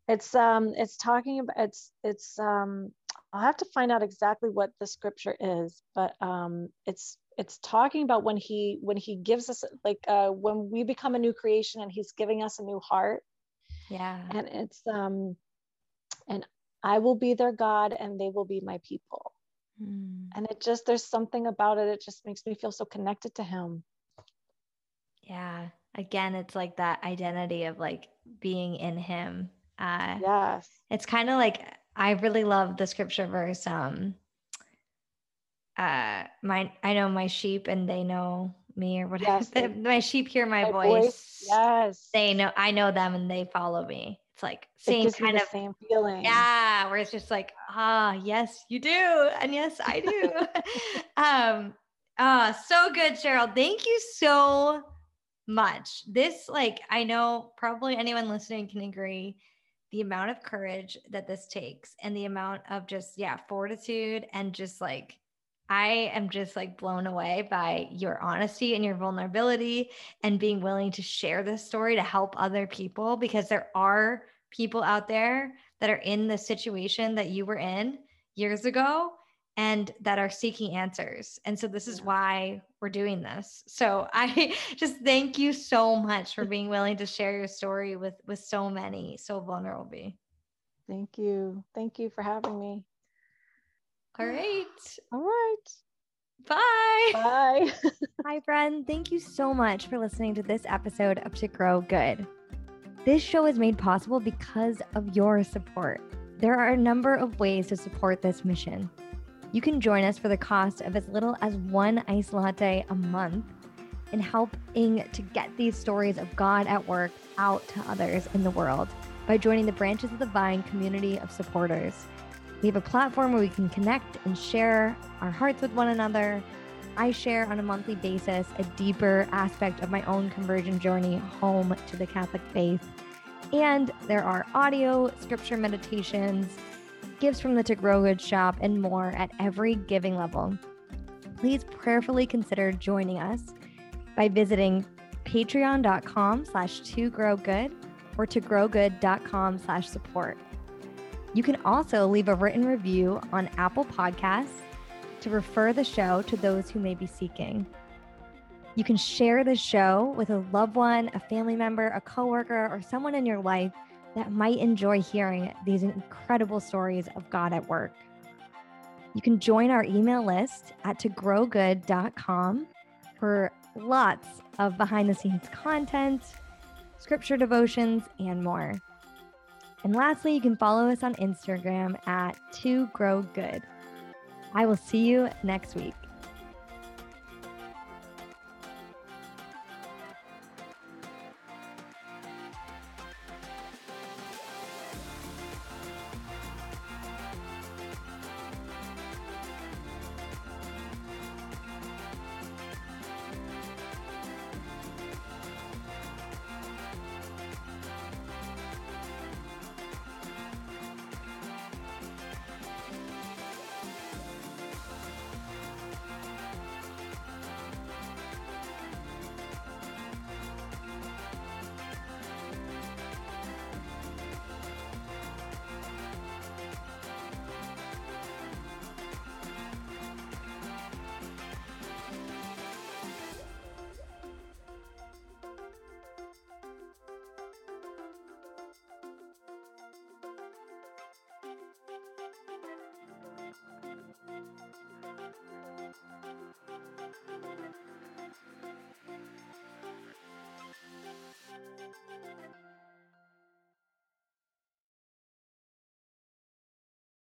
it's um it's talking about it's it's um I'll have to find out exactly what the scripture is, but um, it's it's talking about when he when he gives us like uh, when we become a new creation and he's giving us a new heart. Yeah. And it's um, and I will be their God and they will be my people. Mm. And it just there's something about it. It just makes me feel so connected to him. Yeah. Again, it's like that identity of like being in him. Uh, yes. It's kind of like I really love the scripture verse. Um, uh, my I know my sheep and they know me or whatever. Yes, my sheep hear my, my voice. voice. Yes, they know I know them and they follow me. It's like same it kind of same feeling. Yeah, where it's just like ah yes you do and yes I do. um, ah, so good, Cheryl. Thank you so much. This like I know probably anyone listening can agree the amount of courage that this takes and the amount of just yeah fortitude and just like I am just like blown away by your honesty and your vulnerability and being willing to share this story to help other people because there are people out there that are in the situation that you were in years ago and that are seeking answers. And so this is why we're doing this. So I just thank you so much for being willing to share your story with with so many, so vulnerable. Thank you. Thank you for having me. All right. All right. Bye. Bye. Hi, friend. Thank you so much for listening to this episode of To Grow Good. This show is made possible because of your support. There are a number of ways to support this mission. You can join us for the cost of as little as one ice latte a month in helping to get these stories of God at work out to others in the world by joining the Branches of the Vine community of supporters. We have a platform where we can connect and share our hearts with one another. I share on a monthly basis a deeper aspect of my own conversion journey home to the Catholic faith. And there are audio scripture meditations gifts from the To Grow Good shop, and more at every giving level. Please prayerfully consider joining us by visiting patreon.com slash to grow good or to growgood.com slash support. You can also leave a written review on Apple Podcasts to refer the show to those who may be seeking. You can share the show with a loved one, a family member, a coworker, or someone in your life that might enjoy hearing these incredible stories of God at work. You can join our email list at togrowgood.com for lots of behind the scenes content, scripture devotions, and more. And lastly, you can follow us on Instagram at to grow good. I will see you next week.